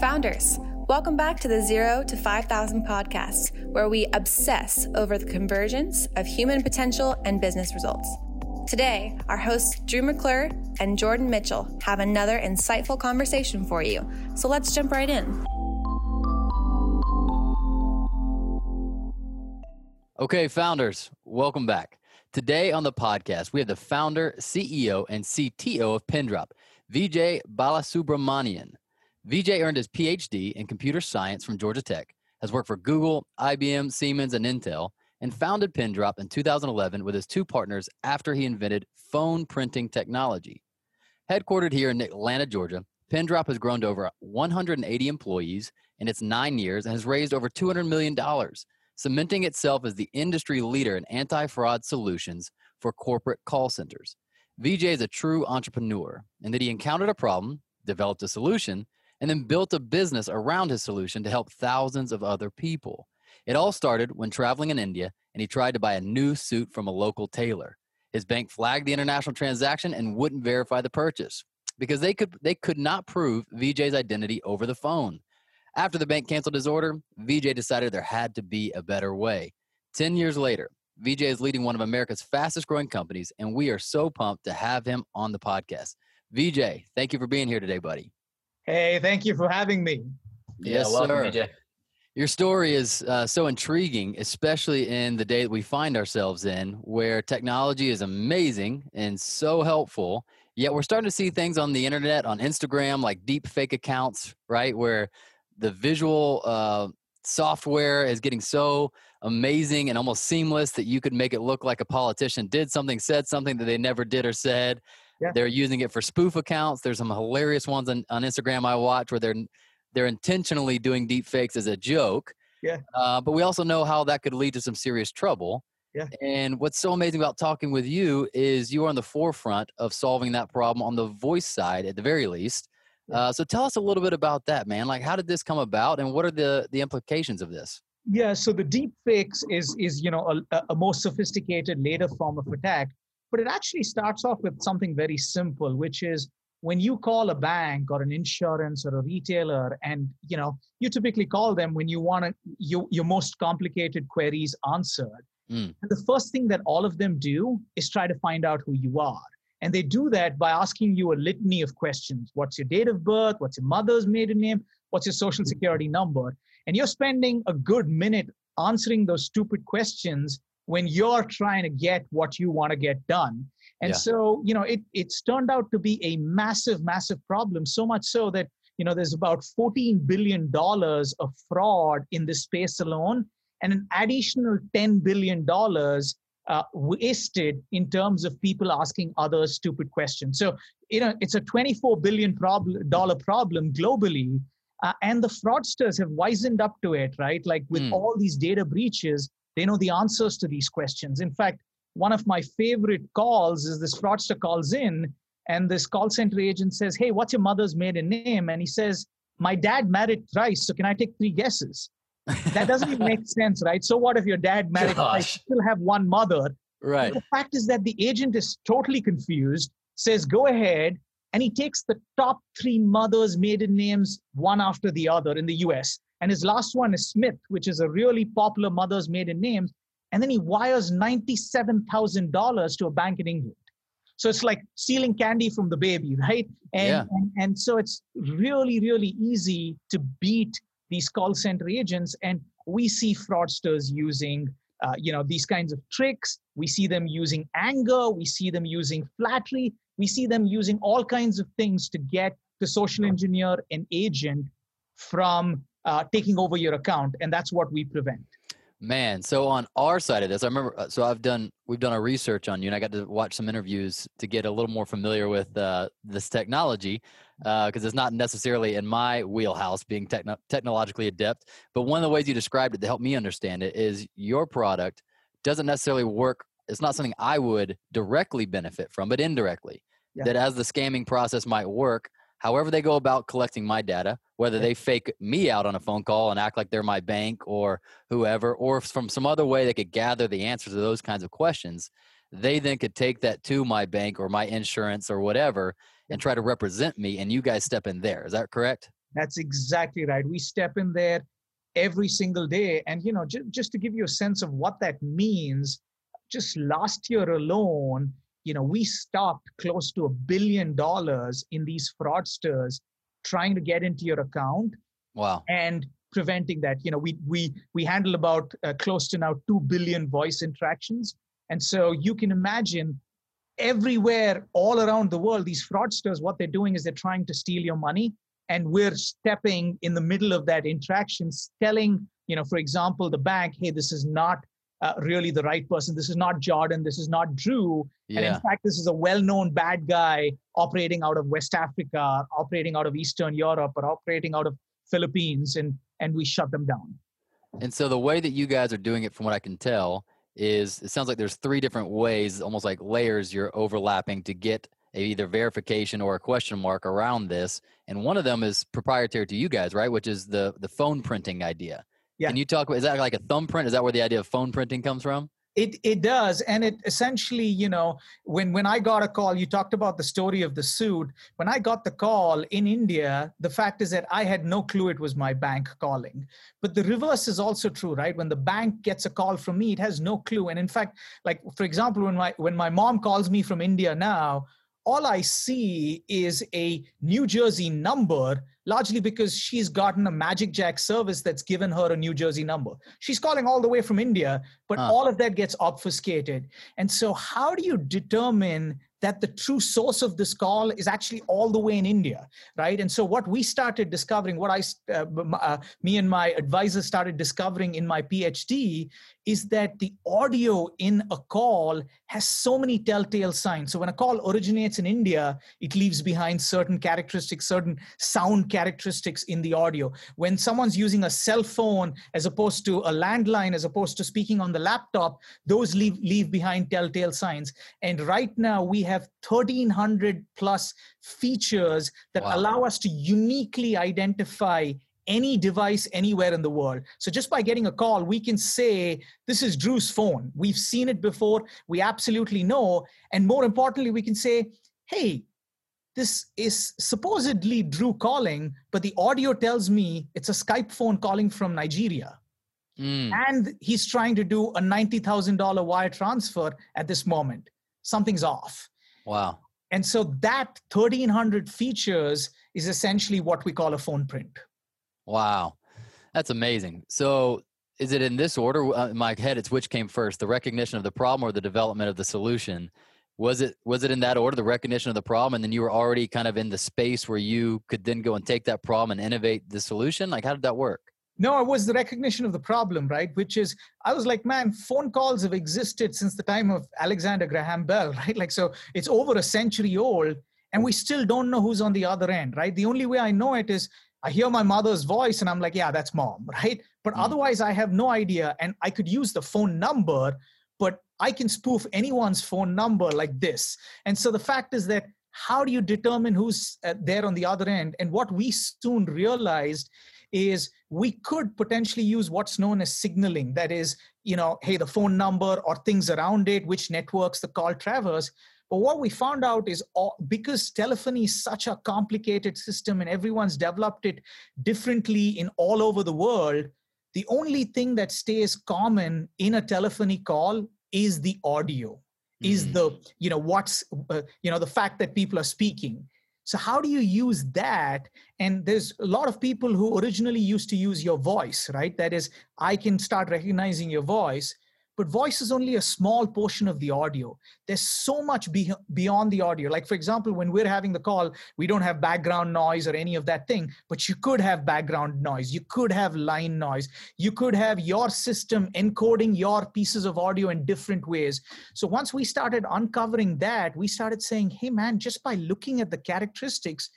Founders, welcome back to the Zero to 5,000 podcast, where we obsess over the convergence of human potential and business results. Today, our hosts Drew McClure and Jordan Mitchell have another insightful conversation for you. So let's jump right in. Okay, founders, welcome back. Today on the podcast, we have the founder, CEO, and CTO of Pindrop, Vijay Balasubramaniyan. Vijay earned his PhD in computer science from Georgia Tech, has worked for Google, IBM, Siemens, and Intel, and founded Pindrop in 2011 with his two partners after he invented phone printing technology. Headquartered here in Atlanta, Georgia, Pindrop has grown to over 180 employees in its nine years and has raised over $200 million, cementing itself as the industry leader in anti fraud solutions for corporate call centers. Vijay is a true entrepreneur in that he encountered a problem, developed a solution, and then built a business around his solution to help thousands of other people. It all started when traveling in India and he tried to buy a new suit from a local tailor. His bank flagged the international transaction and wouldn't verify the purchase because they could they could not prove Vijay's identity over the phone. After the bank canceled his order, Vijay decided there had to be a better way. 10 years later, Vijay is leading one of America's fastest growing companies and we are so pumped to have him on the podcast. Vijay, thank you for being here today, buddy. Hey, thank you for having me. Yes, yeah, welcome, sir. Vijay. Your story is uh, so intriguing, especially in the day that we find ourselves in, where technology is amazing and so helpful. Yet we're starting to see things on the internet, on Instagram, like deep fake accounts, right? Where the visual uh, software is getting so amazing and almost seamless that you could make it look like a politician did something, said something that they never did or said. Yeah. They're using it for spoof accounts. There's some hilarious ones on, on Instagram I watch where they're they're intentionally doing deep fakes as a joke. Yeah. Uh, but we also know how that could lead to some serious trouble. Yeah. And what's so amazing about talking with you is you are on the forefront of solving that problem on the voice side, at the very least. Yeah. Uh, so tell us a little bit about that, man. Like, how did this come about, and what are the the implications of this? Yeah, so the deep fakes is is you know a, a more sophisticated later form of attack, but it actually starts off with something very simple, which is when you call a bank or an insurance or a retailer, and you know you typically call them when you want to, you, your most complicated queries answered. Mm. And the first thing that all of them do is try to find out who you are. And they do that by asking you a litany of questions. What's your date of birth? What's your mother's maiden name? What's your social security number? And you're spending a good minute answering those stupid questions when you're trying to get what you want to get done. And Yeah. so, you know, it, it's turned out to be a massive, massive problem, so much so that, you know, there's about $14 billion of fraud in this space alone and an additional $10 billion uh, wasted in terms of people asking other stupid questions. So, you know, it's a $24 billion problem, dollar problem globally. Uh, and the fraudsters have wisened up to it, right? Like with Mm. all these data breaches, they know the answers to these questions. In fact, one of my favorite calls is this fraudster calls in and this call center agent says, Hey, what's your mother's maiden name? And he says, My dad married thrice, so can I take three guesses? That doesn't even make sense, right? So what if your dad married twice, Gosh. you still have one mother? Right. The fact is that the agent is totally confused, says, Go ahead. And he takes the top three mothers' maiden names one after the other in the US. And his last one is Smith, which is a really popular mother's maiden name. And then he wires $97,000 to a bank in England. So it's like stealing candy from the baby, right? And, Yeah. and, and so it's really, really easy to beat these call center agents. And we see fraudsters using uh, you know these kinds of tricks we see them using anger we see them using flattery we see them using all kinds of things to get the social engineer an agent from uh, taking over your account and that's what we prevent Man, so on our side of this, I remember. uh, So I've done, we've done our research on you, and I got to watch some interviews to get a little more familiar with uh, this technology, because it's not necessarily in my wheelhouse, being techno- technologically adept. But one of the ways you described it to help me understand it is your product doesn't necessarily work. It's not something I would directly benefit from, but indirectly. Yeah. That as the scamming process might work, however they go about collecting my data, whether they fake me out on a phone call and act like they're my bank or whoever, or if from some other way they could gather the answers to those kinds of questions, they then could take that to my bank or my insurance or whatever and try to represent me, and you guys step in there. Is that correct? That's exactly right. We step in there every single day. And, you know, j- just to give you a sense of what that means, just last year alone, you know, we stopped close to a billion dollars in these fraudsters trying to get into your account. Wow. And preventing that. You know, we we we handle about uh, close to now two billion voice interactions, and so you can imagine everywhere all around the world these fraudsters what they're doing is they're trying to steal your money and we're stepping in the middle of that interaction telling you know for example the bank hey this is not uh, really the right person this is not jordan this is not drew yeah. and in fact this is a well-known bad guy operating out of west africa operating out of eastern europe or operating out of philippines and and we shut them down and so the way that you guys are doing it from what i can tell is it sounds like there's three different ways, almost like layers you're overlapping to get a, either verification or a question mark around this. And one of them is proprietary to you guys, right? Which is the the phone printing idea. Yeah. Can you talk about is that like a thumbprint? Is that where the idea of phone printing comes from? It it does, and it essentially, you know, when when I got a call, you talked about the story of the suit. When I got the call in India, the fact is that I had no clue it was my bank calling. But the reverse is also true, right? When the bank gets a call from me, it has no clue. And in fact, like for example, when my when my mom calls me from India now, all I see is a New Jersey number, largely because she's gotten a magicJack service that's given her a New Jersey number. She's calling all the way from India, but huh. all of that gets obfuscated. And so, how do you determine that the true source of this call is actually all the way in India, right? And so what we started discovering, what I, uh, uh, me and my advisor started discovering in my PhD is that the audio in a call has so many telltale signs. So when a call originates in India, it leaves behind certain characteristics, certain sound characteristics in the audio. When someone's using a cell phone as opposed to a landline, as opposed to speaking on the laptop, those leave, leave behind telltale signs. And right now we have 1300 plus features that wow. allow us to uniquely identify any device anywhere in the world. So just by getting a call, we can say, this is Drew's phone. We've seen it before. We absolutely know. And more importantly, we can say, hey, this is supposedly Drew calling, but the audio tells me it's a Skype phone calling from Nigeria. Mm. And he's trying to do a $90,000 wire transfer at this moment. Something's off. Wow. And so that 1300 features is essentially what we call a phone print. Wow. That's amazing. So is it in this order? Uh, in my head, it's which came first, the recognition of the problem or the development of the solution? Was it was it in that order, the recognition of the problem, and then you were already kind of in the space where you could then go and take that problem and innovate the solution? Like, how did that work? No, it was the recognition of the problem, right? Which is, I was like, man, phone calls have existed since the time of Alexander Graham Bell, right? Like, so it's over a century old, and we still don't know who's on the other end, right? The only way I know it is I hear my mother's voice and I'm like, yeah, that's mom, right? But mm. otherwise, I have no idea. And I could use the phone number, but I can spoof anyone's phone number like this. And so the fact is that how do you determine who's uh, there on the other end? And what we soon realized is we could potentially use what's known as signaling. That is, you know, hey, the phone number or things around it, which networks the call traverse. But what we found out is all, because telephony is such a complicated system and everyone's developed it differently in all over the world, the only thing that stays common in a telephony call is the audio, mm-hmm. is the, you know, what's, uh, you know, the fact that people are speaking. So, how do you use that? And there's a lot of people who originally used to use your voice, right? That is, I can start recognizing your voice but voice is only a small portion of the audio. There's so much be- beyond the audio. Like for example when we're having the call we don't have background noise or any of that thing but you could have background noise. You could have line noise. You could have your system encoding your pieces of audio in different ways. So once we started uncovering that we started saying hey man just by looking at the characteristics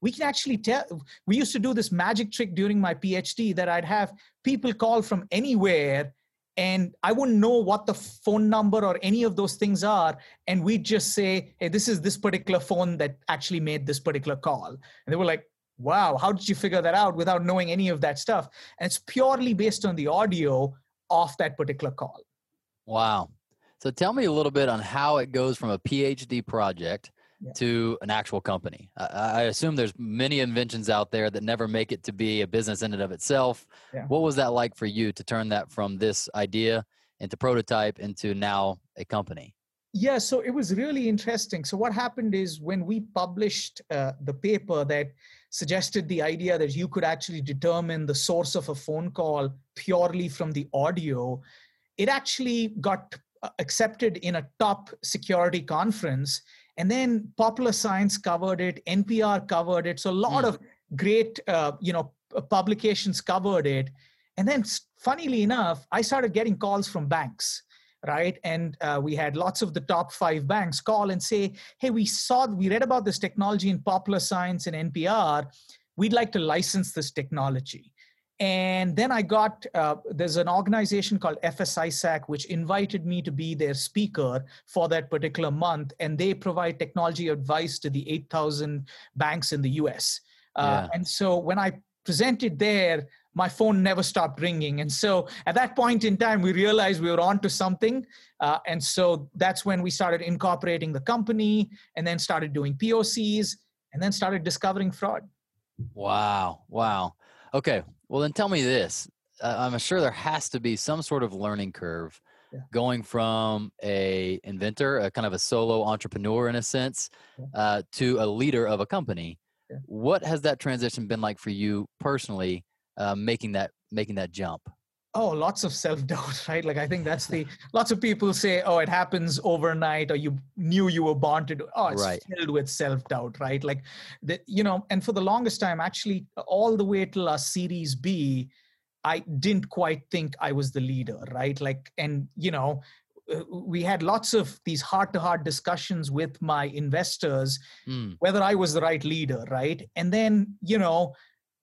we can actually tell. We used to do this magic trick during my phd that i'd have people call from anywhere and I wouldn't know what the phone number or any of those things are. And we'd just say, hey, this is this particular phone that actually made this particular call. And they were like, wow, how did you figure that out without knowing any of that stuff? And it's purely based on the audio of that particular call. Wow. So tell me a little bit on how it goes from a PhD project yeah. to an actual company. I, I, assume there's many inventions out there that never make it to be a business in and of itself. Yeah. What was that like for you to turn that from this idea into prototype into now a company? Yeah, so it was really interesting. So what happened is when we published uh, the paper that suggested the idea that you could actually determine the source of a phone call purely from the audio, it actually got uh, accepted in a top security conference. And then Popular Science covered it, NPR covered it. So a lot mm. of great, uh, you know, publications covered it. And then, funnily enough, I started getting calls from banks right? And uh, we had lots of the top five banks call and say, hey, we saw, we read about this technology in Popular Science and NPR. We'd like to license this technology. And then I got, uh, there's an organization called FS-ISAC, which invited me to be their speaker for that particular month. And they provide technology advice to the 8,000 banks in the US. Uh, yeah. And so when I presented there, my phone never stopped ringing. And so at that point in time, we realized we were onto something. Uh, and so that's when we started incorporating the company and then started doing POCs and then started discovering fraud. Wow. Wow. Okay. Well, then tell me this. Uh, I'm sure there has to be some sort of learning curve yeah. going from a inventor, a kind of a solo entrepreneur in a sense, yeah. uh, to a leader of a company. Yeah. What has that transition been like for you personally uh, making that making that jump? Oh, lots of self doubt, right? Like I think that's the lots of people say, "Oh, it happens overnight," or "You knew you were born to do." Oh, it's right. filled with self doubt, right? Like, the, you know, and for the longest time, actually, all the way till our Series B, I didn't quite think I was the leader, right? Like, and you know, uh, we had lots of these heart to heart discussions with my investors mm. whether i was the right leader right and then you know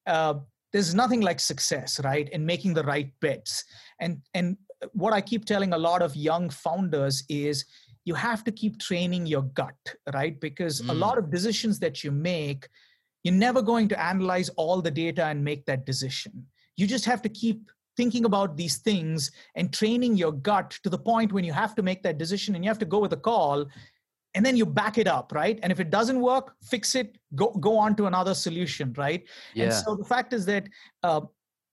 uh, there's nothing like success right in making the right bets. And and what i keep telling a lot of young founders is you have to keep training your gut right? Because mm. a lot of decisions that you make you're never going to analyze all the data and make that decision. You just have to keep thinking about these things and training your gut to the point when you have to make that decision and you have to go with a call and then you back it up right? And if it doesn't work fix it go go on to another solution right? Yeah. and so the fact is that uh,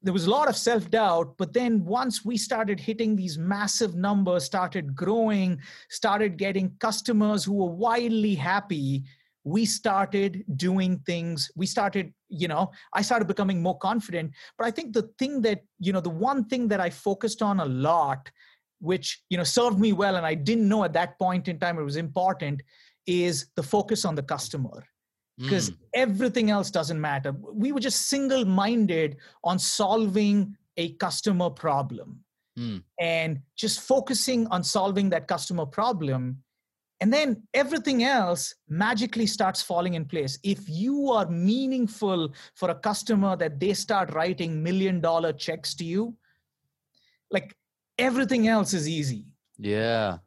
there was a lot of self doubt but then once we started hitting these massive numbers started growing started getting customers who were wildly happy we started doing things. We started you know i started becoming more confident. But i think the thing that you know the one thing that i focused on a lot which you know served me well and i didn't know at that point in time it was important is the focus on the customer because mm. everything else doesn't matter we were just single minded on solving a customer problem mm. and just focusing on solving that customer problem and then everything else magically starts falling in place if you are meaningful for a customer that they start writing million dollar checks to you like everything else is easy. Yeah.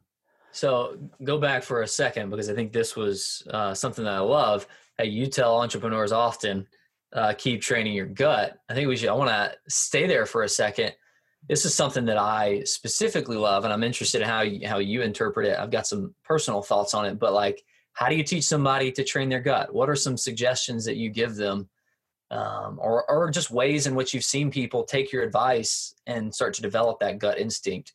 So go back for a second because I think this was uh, something that I love. Hey, you tell entrepreneurs often, uh, keep training your gut. I think we should. I want to stay there for a second. This is something that I specifically love, and I'm interested in how you, how you interpret it. I've got some personal thoughts on it, but like, how do you teach somebody to train their gut? What are some suggestions that you give them um, or, or just ways in which you've seen people take your advice and start to develop that gut instinct.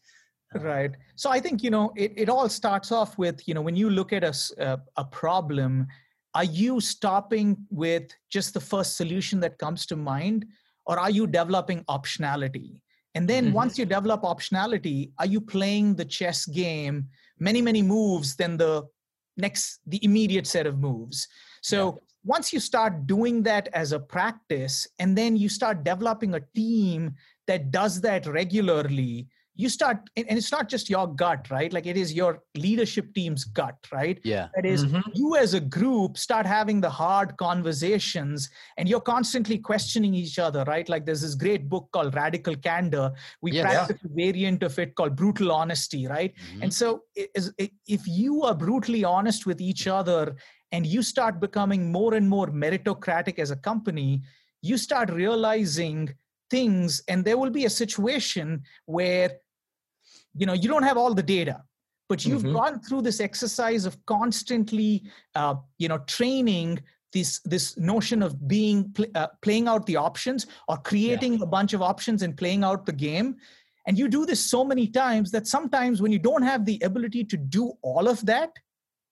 Right. So i think you know it, it all starts off with you know when you look at a, a, a problem are you stopping with just the first solution that comes to mind or are you developing optionality? And then mm-hmm. once you develop optionality are you playing the chess game many many moves than the next the immediate set of moves? So yeah once you start doing that as a practice and then you start developing a team that does that regularly you start and it's not just your gut right? Like it is your leadership team's gut right? Yeah. That is, mm-hmm. you as a group start having the hard conversations and you're constantly questioning each other right? Like there's this great book called radical candor. We yeah, practice yeah. a variant of it called brutal honesty right? Mm-hmm. and so if you are brutally honest with each other and you start becoming more and more meritocratic as a company, you start realizing things, and there will be a situation where you know you don't have all the data, but you've Mhm. gone through this exercise of constantly uh, you know training this this notion of being pl- uh, playing out the options or creating a bunch of options and playing out the game and you do this so many times that sometimes when you don't have the ability to do all of that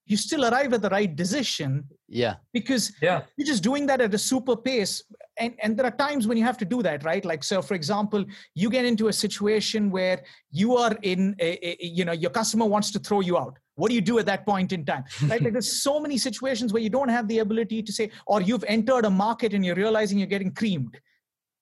you still arrive at the right decision yeah. because Yeah. you're just doing that at a super pace. And and there are times when you have to do that right? Like so for example you get into a situation where you are in a, a- you know your customer wants to throw you out. What do you do at that point in time? Right? Like there's so many situations where you don't have the ability to say or you've entered a market and you're realizing you're getting creamed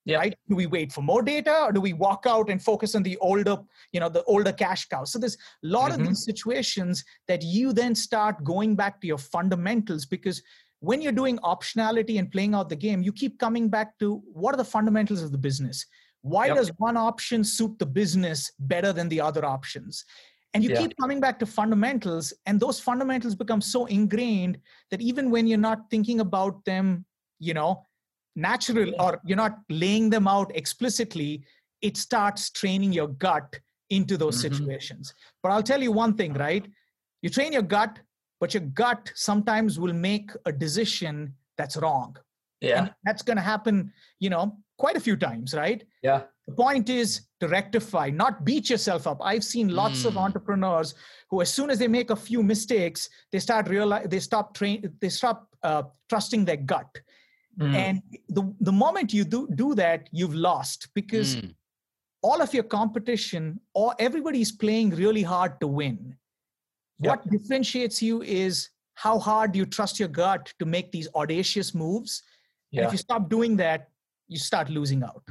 Yeah. right do we wait for more data or do we walk out and focus on the older you know the older cash cows so there's a lot Mhm. of these situations that you then start going back to your fundamentals because when you're doing optionality and playing out the game you keep coming back to what are the fundamentals of the business why Yep. does one option suit the business better than the other options and you Yeah. keep coming back to fundamentals and those fundamentals become so ingrained that even when you're not thinking about them you know natural or you're not laying them out explicitly it starts training your gut into those Mhm. situations but i'll tell you one thing right you train your gut but your gut sometimes will make a decision that's wrong Yeah. and that's going to happen you know quite a few times right Yeah. the point is to rectify, not beat yourself up. I've seen lots of Mm. entrepreneurs who, as soon as they make a few mistakes, they start realize they stop train, they stop uh, trusting their gut. Mm. And the the moment you do do that, you've lost because Mm. all of your competition or everybody's playing really hard to win. What differentiates you is how hard you trust your gut to make these audacious moves. And yeah. if you stop doing that, you start losing out.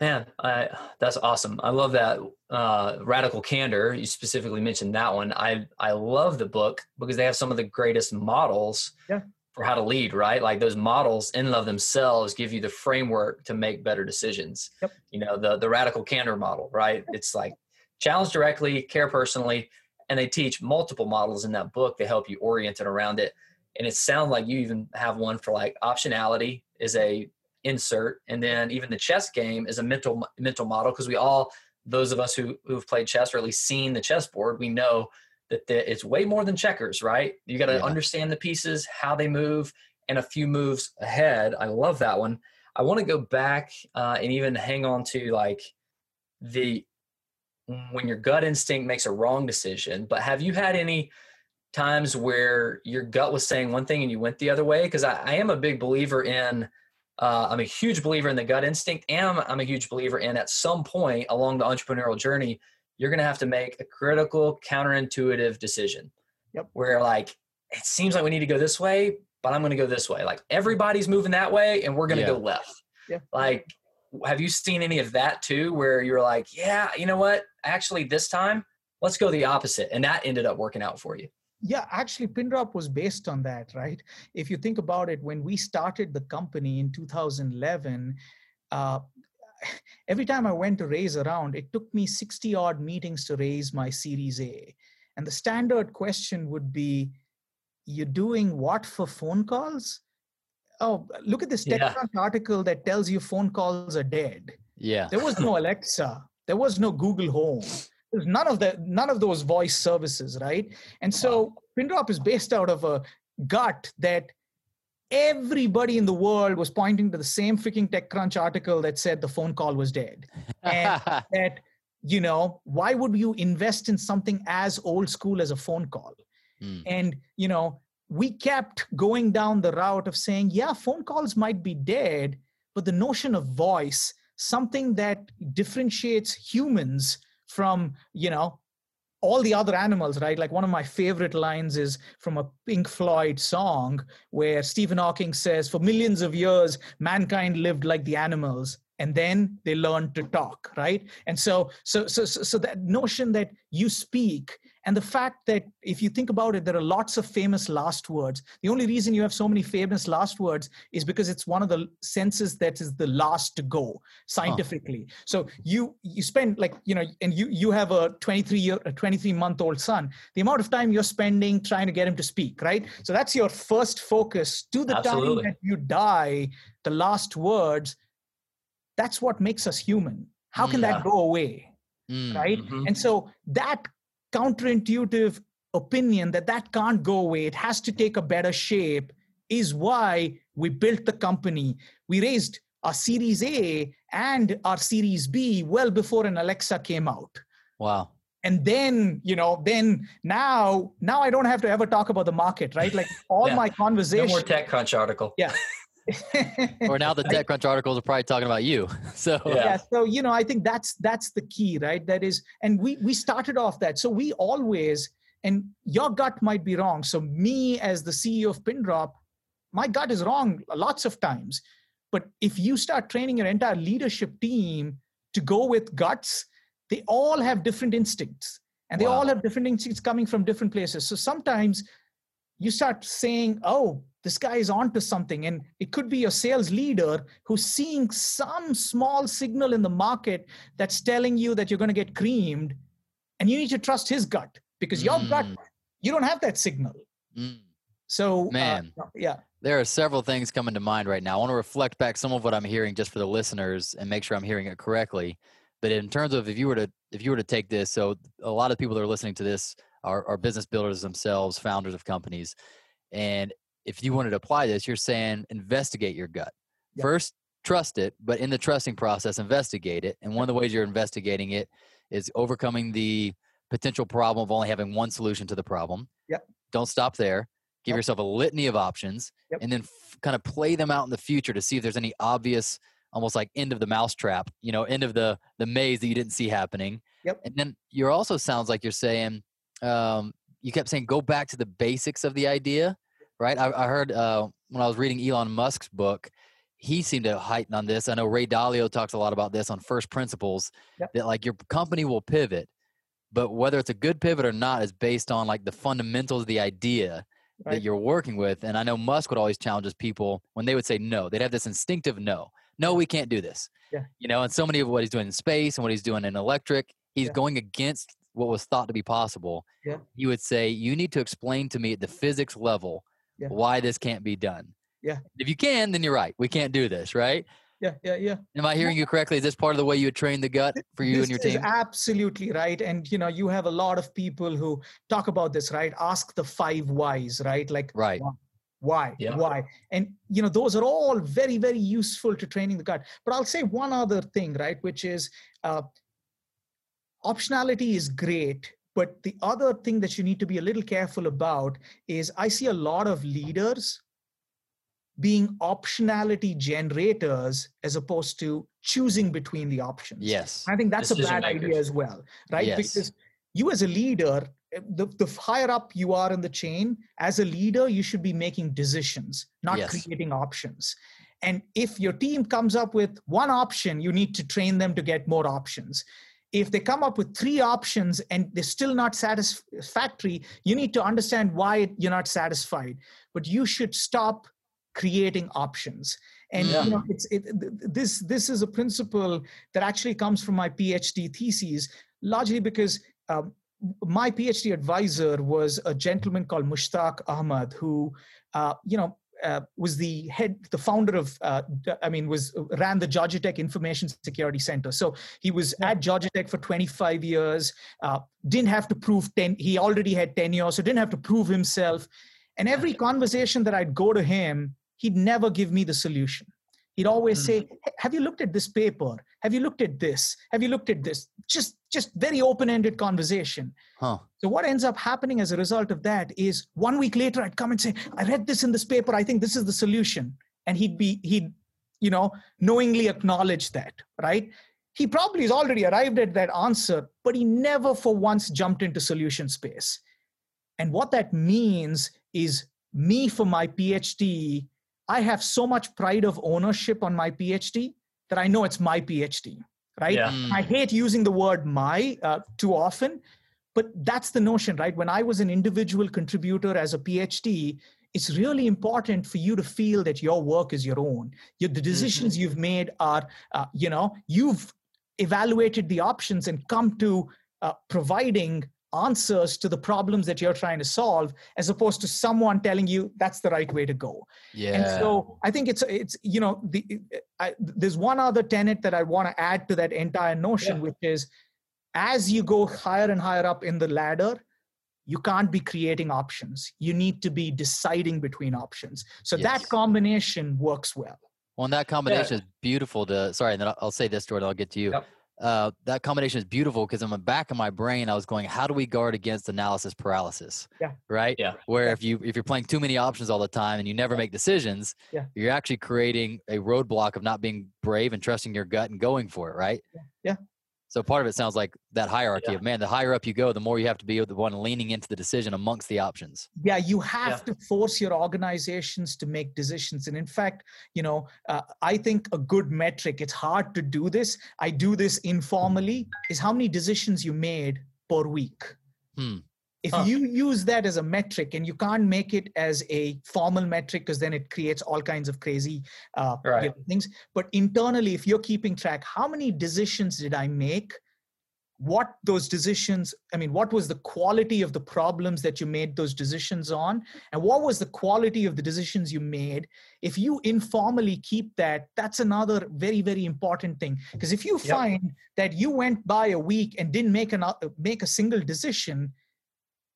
Man, I, that's awesome. I love that uh, radical candor. You specifically mentioned that one. I I love the book because they have some of the greatest models Yeah. For how to lead. Right, like those models in and of themselves give you the framework to make better decisions. Yep. You know, the the radical candor model. Right, it's like challenge directly, care personally, and they teach multiple models in that book to help you orient it around it. And it sounds like you even have one for like optionality is a insert and then even the chess game is a mental mental model because we all those of us who who've played chess or at least seen the chessboard we know that the, it's way more than checkers right? You got to Yeah. understand the pieces how they move and a few moves ahead. I love that one. I want to go back uh, and even hang on to like the when your gut instinct makes a wrong decision but have you had any times where your gut was saying one thing and you went the other way? Because I, I am a big believer in uh, i'm a huge believer in the gut instinct and I'm, I'm a huge believer in at some point along the entrepreneurial journey you're going to have to make a critical counterintuitive decision Yep. where like it seems like we need to go this way but i'm going to go this way like everybody's moving that way and we're going to Yeah. go left Yeah. like have you seen any of that too where you're like yeah you know what actually this time let's go the opposite and that ended up working out for you Yeah, actually, Pindrop was based on that, right? If you think about it, when we started the company in 2011, uh, every time I went to raise a round, it took me 60 odd meetings to raise my Series A. And the standard question would be, You're doing what for phone calls? Oh, look at this Yeah. Article that tells you phone calls are dead. Yeah. There was no Alexa. There was no Google Home. There's none of the none of those voice services, right? And so Pindrop is based out of a gut that everybody in the world was pointing to the same freaking TechCrunch article that said the phone call was dead. And that, you know, why would you invest in something as old school as a phone call? Mm. And, you know, we kept going down the route of saying, yeah, phone calls might be dead, but the notion of voice, something that differentiates humans from, you know, all the other animals, right? Like one of my favorite lines is from a Pink Floyd song where Stephen Hawking says, For millions of years, mankind lived like the animals. And then they learn to talk, right? And so, so, so, so, that notion that you speak, and the fact that if you think about it, there are lots of famous last words. The only reason you have so many famous last words is because it's one of the senses that is the last to go scientifically. So you you spend like you know, and you you have a 23 year, a 23 month old son. The amount of time you're spending trying to get him to speak, right? So that's your first focus. To the Absolutely. time that you die, the last words. That's what makes us human. How can Yeah. that go away? Mm. right Mhm. and so that counterintuitive opinion that that can't go away it has to take a better shape is why we built the company we raised our series a and our series b well before an alexa came out wow and then you know then now now i don't have to ever talk about the market right like all Yeah. my conversation No more TechCrunch article. yeah or now the TechCrunch articles are probably talking about you. So Yeah. yeah so you know i think that's that's the key right? That is and we we started off that. So we always and your gut might be wrong. So me as the ceo of pindrop my gut is wrong lots of times. But if you start training your entire leadership team to go with guts they all have different instincts. And they Wow. all have different instincts coming from different places. So sometimes you start saying oh this guy is onto something and it could be your sales leader who's seeing some small signal in the market that's telling you that you're going to get creamed and you need to trust his gut because your gut Mm. you don't have that signal Mm. so uh, Man. yeah There are several things coming to mind right now. I want to reflect back some of what I'm hearing just for the listeners and make sure I'm hearing it correctly. But in terms of if you were to if you were to take this, so a lot of people that are listening to this are, are business builders themselves, founders of companies. And if you wanted to apply this, you're saying investigate your gut. Yeah. First, trust it, but in the trusting process, investigate it. And one of the ways you're investigating it is overcoming the potential problem of only having one solution to the problem. Yep. Don't stop there. Give Yep. yourself a litany of options Yep. and then f- kind of play them out in the future to see if there's any obvious almost like end of the mousetrap you know end of the the maze that you didn't see happening Yep. and then you're also sounds like you're saying um, you kept saying go back to the basics of the idea right i, I heard uh, when i was reading elon musk's book he seemed to heighten on this i know ray dalio talks a lot about this on first principles Yep. that like your company will pivot but whether it's a good pivot or not is based on like the fundamentals of the idea that you're working with. And I know Musk would always challenge his people when they would say no. They'd have this instinctive no. No, we can't do this. Yeah. You know, and so many of what he's doing in space and what he's doing in electric, he's Yeah. going against what was thought to be possible. Yeah. He would say, You need to explain to me at the physics level Yeah. why this can't be done. Yeah. If you can, then you're right. We can't do this, right? yeah yeah yeah Am I hearing you correctly? Is this part of the way you would train the gut for you this and your is team? absolutely right and you know you have a lot of people who talk about this right ask the five whys right like Right. why Yeah. why and you know those are all very very useful to training the gut but i'll say one other thing right which is uh, optionality is great but the other thing that you need to be a little careful about is i see a lot of leaders being optionality generators as opposed to choosing between the options Yes. I think that's a Decision bad idea as well, right? Yes. Because you as a leader, the, the higher up you are in the chain, as a leader, you should be making decisions, not Yes. creating options. And if your team comes up with one option, you need to train them to get more options. If they come up with three options and they're still not satisfactory, you need to understand why you're not satisfied. But you should stop creating options and Yeah. you know it's it, this this is a principle that actually comes from my phd thesis largely because um, my phd advisor was a gentleman called Mustaque Ahamad who uh, you know uh, was the head the founder of uh, i mean was ran the georgia tech information security center. So he was at georgia tech for 25 years uh, didn't have to prove 10 he already had tenure so didn't have to prove himself. And every conversation that i'd go to him he'd never give me the solution. He'd always Mm. say "Hey, have you looked at this paper have you looked at this have you looked at this just just very open-ended conversation Huh. so what ends up happening as a result of that is one week later I'd come and say, I read this in this paper. I think this is the solution. And he'd be, he'd, you know, knowingly acknowledge that, right? He probably has already arrived at that answer, but he never for once jumped into solution space. And what that means is me for my PhD, I have so much pride of ownership on my PhD that I know it's my PhD, right? Yeah. Mm. I hate using the word my uh, too often, but that's the notion, right? When I was an individual contributor as a PhD, it's really important for you to feel that your work is your own. Your, the decisions you've made are, uh, you know, you've evaluated the options and come to uh, providing answers to the problems that you're trying to solve, as opposed to someone telling you that's the right way to go. Yeah. And so I think it's it's you know the I, there's one other tenet that I want to add to that entire notion, Yeah. which is as you go higher and higher up in the ladder, you can't be creating options. You need to be deciding between options. So yes. that combination works well. Well, and that combination yeah. is beautiful to, sorry, and then I'll say this, Jordan, I'll get to you. Yep. Uh, that combination is beautiful because in the back of my brain, I was going, how do we guard against analysis paralysis? Yeah. Right. Yeah. Where yeah. if you if you're playing too many options all the time and you never make decisions, yeah. you're actually creating a roadblock of not being brave and trusting your gut and going for it. Right. Yeah. yeah. So part of it sounds like that hierarchy yeah. of man, the higher up you go, the more you have to be the one leaning into the decision amongst the options. Yeah, you have yeah. to force your organizations to make decisions. And in fact, you know, uh, I think a good metric, it's hard to do this. I do this informally, is how many decisions you made per week. Hmm if huh. you use that as a metric and you can't make it as a formal metric because then it creates all kinds of crazy uh, right. things but internally if you're keeping track how many decisions did i make what those decisions i mean what was the quality of the problems that you made those decisions on and what was the quality of the decisions you made if you informally keep that that's another very very important thing because if you yep. find that you went by a week and didn't make an make a single decision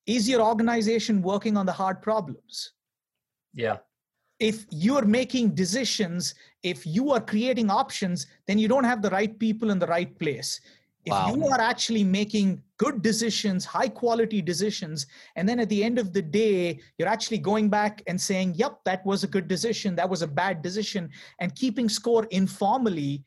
is your organization working on the hard problems? Yeah. If you're making decisions if you are creating options then you don't have the right people in the right place. If wow. you are actually making good decisions high quality decisions and then at the end of the day you're actually going back and saying yep that was a good decision that was a bad decision and keeping score informally.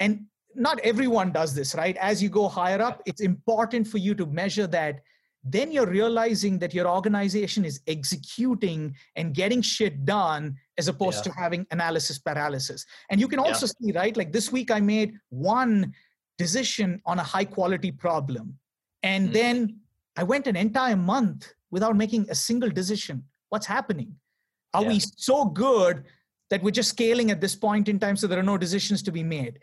And not everyone does this right? As you go higher up it's important for you to measure that then you're realizing that your organization is executing and getting shit done as opposed yeah. to having analysis paralysis. And you can also yeah. see, right? Like this week, I made one decision on a high quality problem. And mm then I went an entire month without making a single decision. What's happening? Are yeah. we so good that we're just scaling at this point in time so there are no decisions to be made?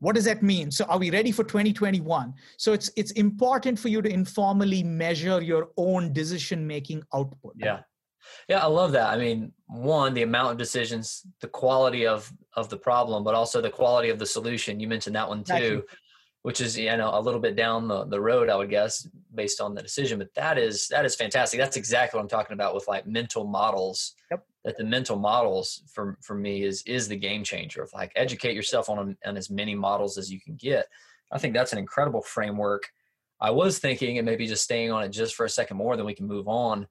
What does that mean? So are we ready for 2021 so it's it's important for you to informally measure your own decision making output. Yeah. Yeah i love that. I mean one the amount of decisions the quality of of the problem but also the quality of the solution. You mentioned that one too which is you know a little bit down the, the road i would guess based on the decision but that is that is fantastic. That's exactly what i'm talking about with like mental models. Yep. That the mental models for for me is is the game changer of like educate yourself on, on as many models as you can get. I think that's an incredible framework. I was thinking and maybe just staying on it just for a second more then we can move on.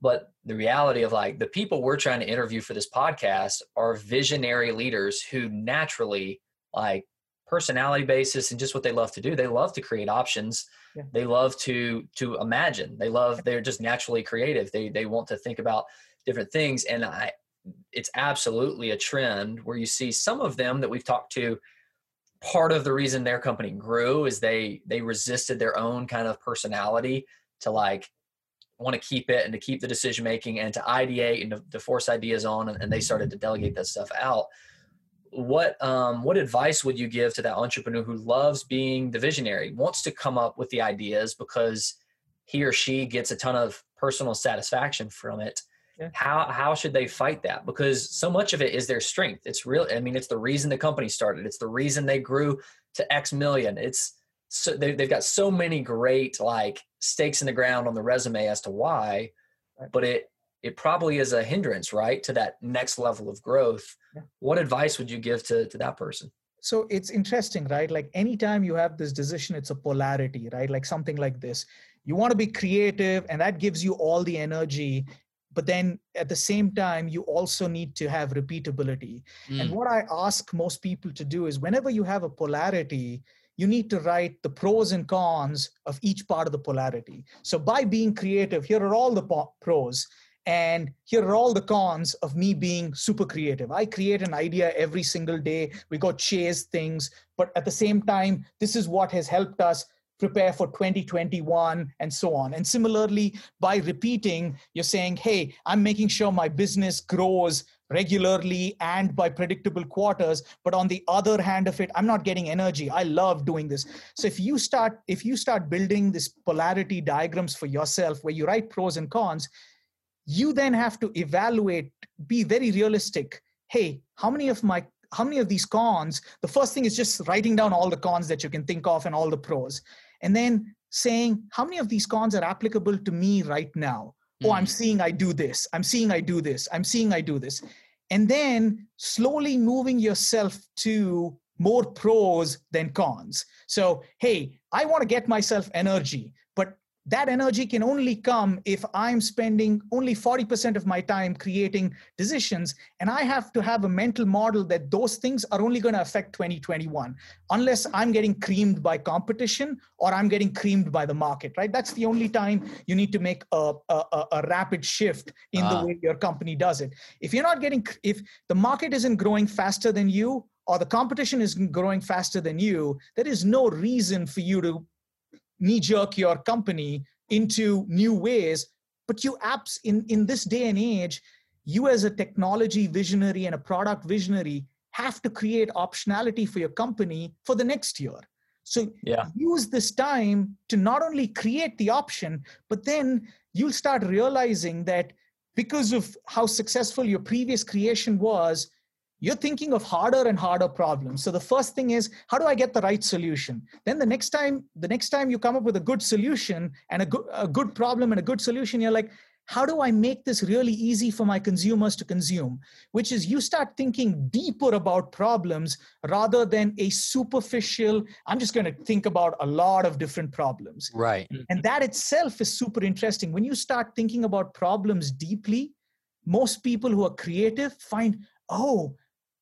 But the reality of like the people we're trying to interview for this podcast are visionary leaders who naturally like personality basis and just what they love to do. They love to create options. Yeah. they love to to imagine. They love they're just naturally creative. They they want to think about different things and i it's absolutely a trend where you see some of them that we've talked to part of the reason their company grew is they they resisted their own kind of personality to like want to keep it and to keep the decision making and to ideate and to, to force ideas on and, and they started to delegate that stuff out what um, what advice would you give to that entrepreneur who loves being the visionary, wants to come up with the ideas because he or she gets a ton of personal satisfaction from it? Yeah. How how should they fight that? Because so much of it is their strength. It's real. I mean, it's the reason the company started. It's the reason they grew to X million. It's so they, they've got so many great like stakes in the ground on the resume as to why, right. but it it probably is a hindrance, right, to that next level of growth. Yeah. What advice would you give to, to that person? So it's interesting, right? Like anytime you have this decision, it's a polarity, right? Like something like this. You want to be creative, and that gives you all the energy. But then at the same time, you also need to have repeatability. Mm. And what I ask most people to do is whenever you have a polarity, you need to write the pros and cons of each part of the polarity. So by being creative, here are all the pros and here are all the cons of me being super creative. I create an idea every single day. We go chase things. But at the same time, this is what has helped us prepare for 2021 and so on. And similarly, by repeating, you're saying, hey, I'm making sure my business grows regularly and by predictable quarters but on the other hand of it i'm not getting energy. I love doing this. So if you start if you start building this polarity diagrams for yourself where you write pros and cons you then have to evaluate be very realistic. Hey how many of my how many of these cons the first thing is just writing down all the cons that you can think of and all the pros and then saying how many of these cons are applicable to me right now? Oh i'm Mm. seeing i do this. I'm seeing i do this. I'm seeing i do this. And then slowly moving yourself to more pros than cons. So hey i want to get myself energy that energy can only come if i'm spending only 40% of my time creating decisions and i have to have a mental model that those things are only going to affect 2021 unless i'm getting creamed by competition or i'm getting creamed by the market right that's the only time you need to make a, a, a- rapid shift in Ah. the way your company does it if you're not getting if the market isn't growing faster than you or the competition isn't growing faster than you there is no reason for you to knee jerk your company into new ways but you apps in in this day and age you as a technology visionary and a product visionary have to create optionality for your company for the next year so Yeah. use this time to not only create the option but then you'll start realizing that because of how successful your previous creation was you're thinking of harder and harder problems so the first thing is how do i get the right solution then the next time the next time you come up with a good solution and a good a good problem and a good solution you're like how do i make this really easy for my consumers to consume which is you start thinking deeper about problems rather than a superficial i'm just going to think about a lot of different problems Right. and that itself is super interesting. When you start thinking about problems deeply, most people who are creative find, oh,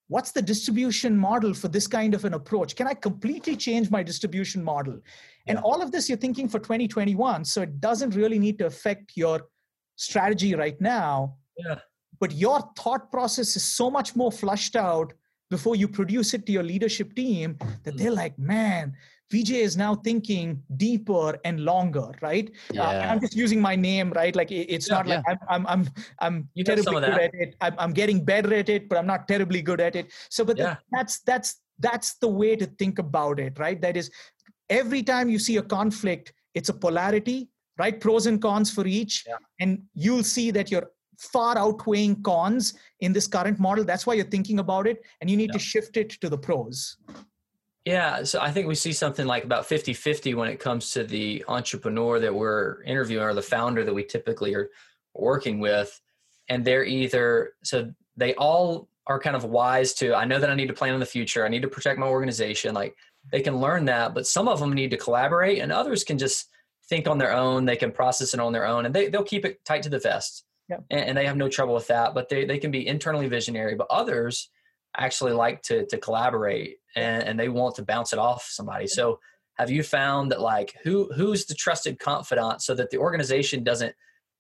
what's the distribution model for this kind of an approach? Can I completely change my distribution model? And Yeah. all of this you're thinking for 2021. So it doesn't really need to affect your strategy right now. Yeah. But your thought process is so much more flushed out before you produce it to your leadership team that Mm. they're like, man, Vijay is now thinking deeper and longer, right? Uh, Yeah. I'm just using my name, right? Like it- it's Yeah, not like I'm I'm I'm I'm You terribly good at it. I'm, I'm getting better at it, but I'm not terribly good at it. So, but the- that's that's that's the way to think about it, right? That is, every time you see a conflict, it's a polarity, right? Pros and cons for each, Yeah. and you'll see that you're far outweighing cons in this current model. That's why you're thinking about it, and you need to shift it to the pros. Yeah, so I think we see something like about 50 50 when it comes to the entrepreneur that we're interviewing or the founder that we typically are working with. And they're either, so they all are kind of wise to, I know that I need to plan in the future, I need to protect my organization. Like they can learn that, but some of them need to collaborate and others can just think on their own. They can process it on their own and they, they'll keep it tight to the vest. Yep. And, and they have no trouble with that, but they, they can be internally visionary, but others actually like to to collaborate and, and they want to bounce it off somebody. So have you found that like who who's the trusted confidant so that the organization doesn't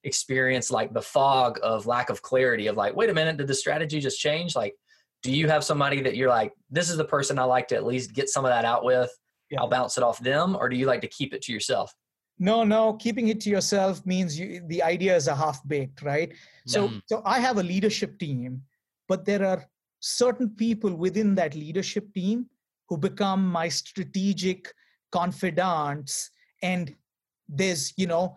experience like the fog of lack of clarity of like, wait a minute, did the strategy just change? Like, do you have somebody that you're like, this is the person I like to at least get some of that out with? Yeah. I'll bounce it off them, or do you like to keep it to yourself? No, no, keeping it to yourself means you, the idea is a half baked, right? So, Mhm. so I have a leadership team, but there are certain people within that leadership team who become my strategic confidants. And there's, you know,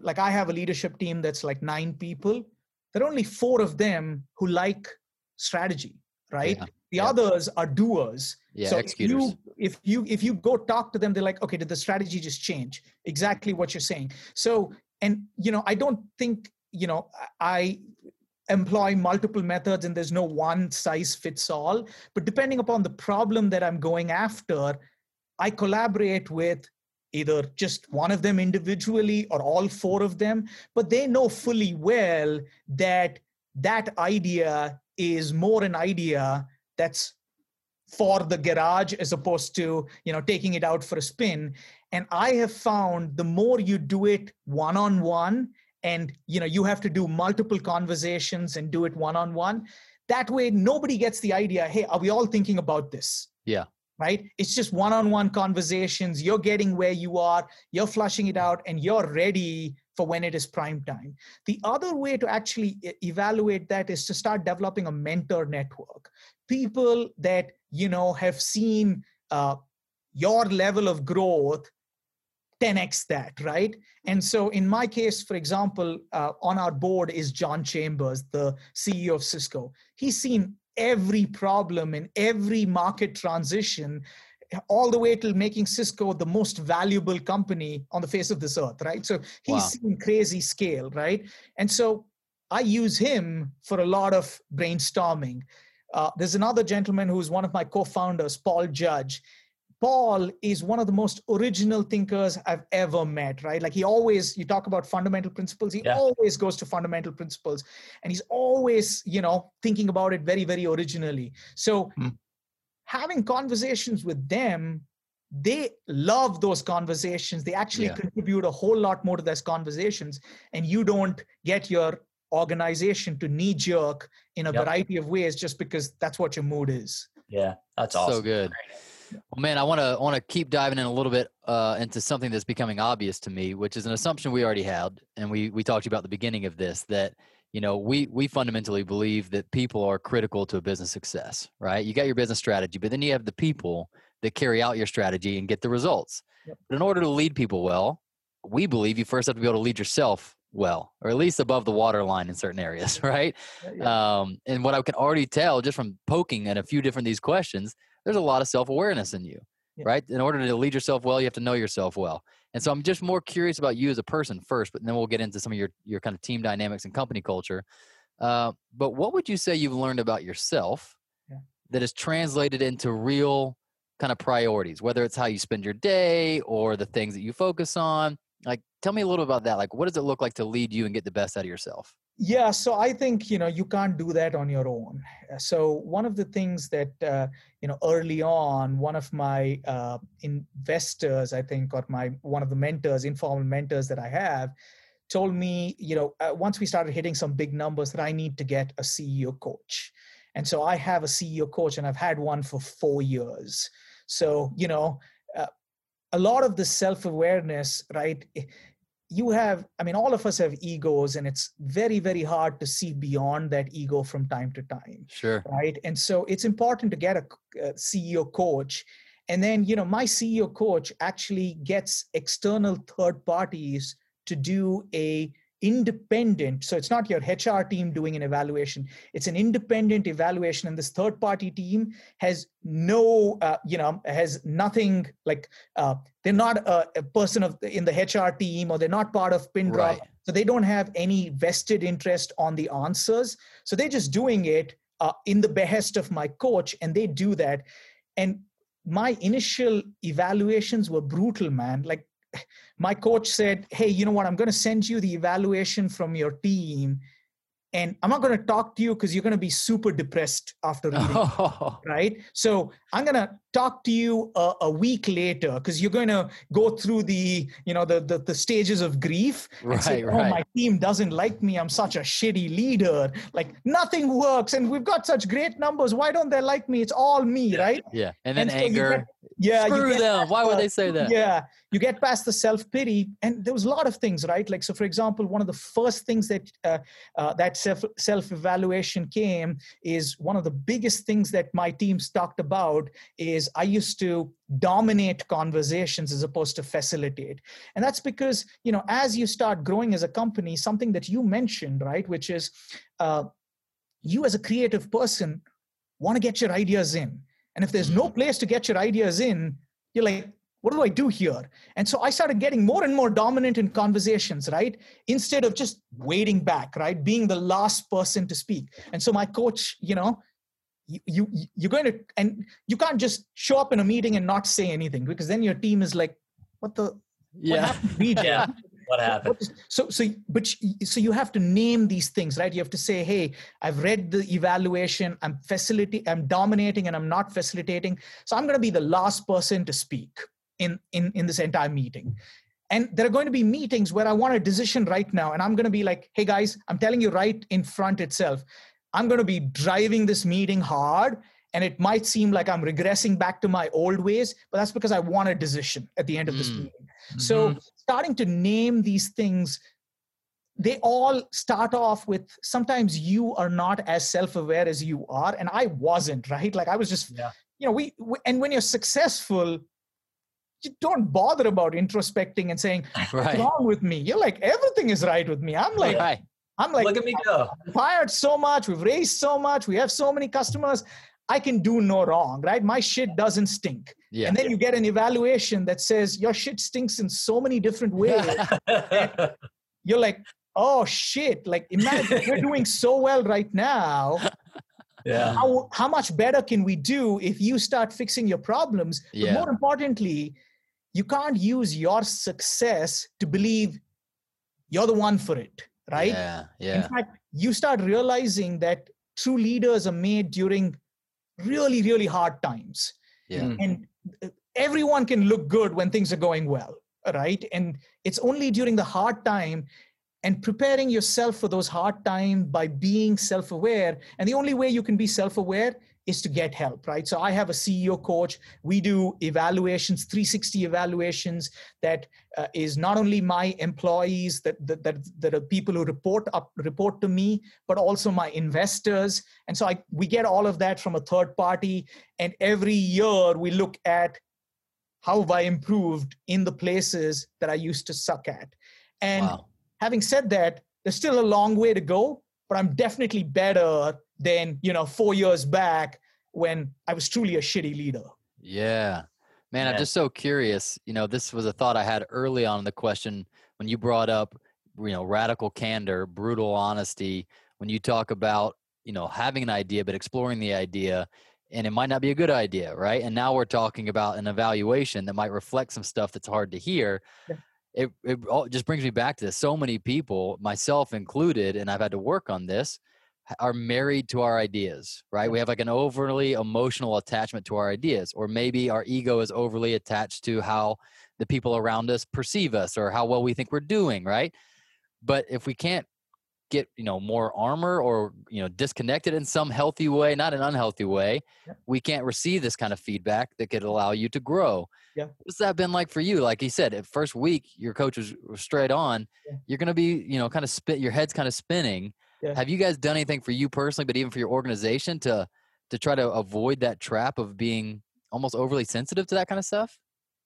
like I have a leadership team that's like nine people. There are only four of them who like strategy, right? Yeah, The yeah. others are doers Yeah. so executors. If you, if you if you go talk to them, they're like, okay, did the strategy just change? Exactly what you're saying. So, and you know, I don't think you know I employ multiple methods and there's no one size fits all. But depending upon the problem that I'm going after, I collaborate with either just one of them individually or all four of them. But they know fully well that that idea is more an idea that's for the garage as opposed to you know taking it out for a spin and i have found the more you do it one on one and you know you have to do multiple conversations and do it one on one that way nobody gets the idea hey are we all thinking about this? Yeah. right? It's just one on one conversations. You're getting where you are you're flushing it out and you're ready for when it is prime time. The other way to actually evaluate that is to start developing a mentor network. People that you know have seen uh, your level of growth 10x that right and so in my case for example uh, on our board is john chambers the ceo of cisco he's seen every problem in every market transition all the way till making Cisco the most valuable company on the face of this earth, right? So he's wow. seen crazy scale, right? And so I use him for a lot of brainstorming. Uh, there's another gentleman who's one of my co-founders, Paul Judge. Paul is one of the most original thinkers I've ever met, right? Like he always, you talk about fundamental principles, he yeah. always goes to fundamental principles and he's always, you know, thinking about it very, very originally. So mm having conversations with them they love those conversations they actually yeah. contribute a whole lot more to those conversations and you don't get your organization to knee jerk in a yep. variety of ways just because that's what your mood is yeah that's awesome so good well man i want to want to keep diving in a little bit uh, into something that's becoming obvious to me which is an assumption we already had and we we talked about the beginning of this that you know we we fundamentally believe that people are critical to a business success right you got your business strategy but then you have the people that carry out your strategy and get the results yep. but in order to lead people well we believe you first have to be able to lead yourself well or at least above the waterline in certain areas right yeah. um, and what i can already tell just from poking at a few different these questions there's a lot of self-awareness in you yeah. right in order to lead yourself well you have to know yourself well and so I'm just more curious about you as a person first, but then we'll get into some of your your kind of team dynamics and company culture. Uh, but what would you say you've learned about yourself yeah. that is translated into real kind of priorities, whether it's how you spend your day or the things that you focus on? Like, tell me a little about that. Like, what does it look like to lead you and get the best out of yourself? Yeah so i think you know you can't do that on your own. So one of the things that uh, you know early on one of my uh, investors i think or my one of the mentors informal mentors that i have told me you know uh, once we started hitting some big numbers that i need to get a ceo coach. And so i have a ceo coach and i've had one for four years. So you know uh, a lot of the self-awareness right you have i mean all of us have egos and it's very very hard to see beyond that ego from time to time sure. right? And so it's important to get a, uh, a ceo coach. And then you know my ceo coach actually gets external third parties to do a independent so it's not your hr team doing an evaluation. It's an independent evaluation and this third party team has no uh, you know has nothing like uh, they're not a, a, person of in the hr team or they're not part of pindrop right. so they don't have any vested interest on the answers. So they're just doing it uh, in the behest of my coach and they do that. And my initial evaluations were brutal man. Like my coach said, Hey, you know what? I'm going to send you the evaluation from your team. And I'm not going to talk to you because you're going to be super depressed after reading, oh. right? So I'm going to talk to you a, a week later because you're going to go through the, you know, the the, the stages of grief. Right, say, oh, right. my team doesn't like me. I'm such a shitty leader. Like nothing works, and we've got such great numbers. Why don't they like me? It's all me, yeah. right? Yeah, and then and so anger yeah screw them why would they say that yeah you get past the self-pity and there was a lot of things right? Like so for example one of the first things that uh, uh, that self self-evaluation came is one of the biggest things that my teams talked about is i used to dominate conversations as opposed to facilitate. And that's because you know as you start growing as a company something that you mentioned right which is uh, you as a creative person want to get your ideas in. And if there's no mm-hmm. place to get your ideas in, you're like, what do I do here? And so I started getting more and more dominant in conversations, right? Instead of just waiting back, right? Being the last person to speak. And so my coach, you know, you, you you're going to and you can't just show up in a meeting and not say anything because then your team is like, what the yeah. What yeah what happened so so but so you have to name these things right you have to say hey i've read the evaluation i'm facility i'm dominating and i'm not facilitating so i'm going to be the last person to speak in in in this entire meeting and there are going to be meetings where i want a decision right now and i'm going to be like hey guys i'm telling you right in front itself i'm going to be driving this meeting hard and it might seem like i'm regressing back to my old ways but that's because i want a decision at the end of this mm. meeting mm-hmm. so starting to name these things they all start off with sometimes you are not as self-aware as you are and i wasn't right like i was just yeah. you know we, we, and when you're successful you don't bother about introspecting and saying what's right. wrong with me you're like everything is right with me i'm like right. I'm like, look at me go. We've hired so much, we've raised so much, we have so many customers. I can do no wrong, right? My shit doesn't stink. Yeah. And then you get an evaluation that says your shit stinks in so many different ways. You're like, oh shit! Like imagine we're doing so well right now. yeah. How how much better can we do if you start fixing your problems? But Yeah. more importantly, you can't use your success to believe you're the one for it, right? Yeah. yeah. In fact, you start realizing that true leaders are made during really, really hard times. Yeah. Mm. And uh, everyone can look good when things are going well, right? And it's only during the hard time and preparing yourself for those hard times by being self aware. And the only way you can be self aware is to get help, right? So I have a CEO coach. We do evaluations, 360 evaluations that uh, is not only my employees that, that that that are people who report up report to me, but also my investors. And so I we get all of that from a third party. And every year we look at how have I improved in the places that I used to suck at. And Wow. having said that, there's still a long way to go, but I'm definitely better than you know four years back when I was truly a shitty leader. Yeah. Man, I'm just so curious. You know, this was a thought I had early on in the question when you brought up, you know, radical candor, brutal honesty, when you talk about, you know, having an idea, but exploring the idea, and it might not be a good idea, right? And now we're talking about an evaluation that might reflect some stuff that's hard to hear. Yeah. It, it all just brings me back to this. So many people, myself included, and I've had to work on this, are married to our ideas, right? We have like an overly emotional attachment to our ideas, or maybe our ego is overly attached to how the people around us perceive us or how well we think we're doing, right? But if we can't get, you know, more armor or, you know, disconnected in some healthy way, not an unhealthy way, we can't receive this kind of feedback that could allow you to grow. Yeah. What's that been like for you? Like he said, at first week, your coach was was straight on. Yeah. You're going to be, you know, kind of spit, your head's kind of spinning. Yeah. Have you guys done anything for you personally, but even for your organization to, to try to avoid that trap of being almost overly sensitive to that kind of stuff?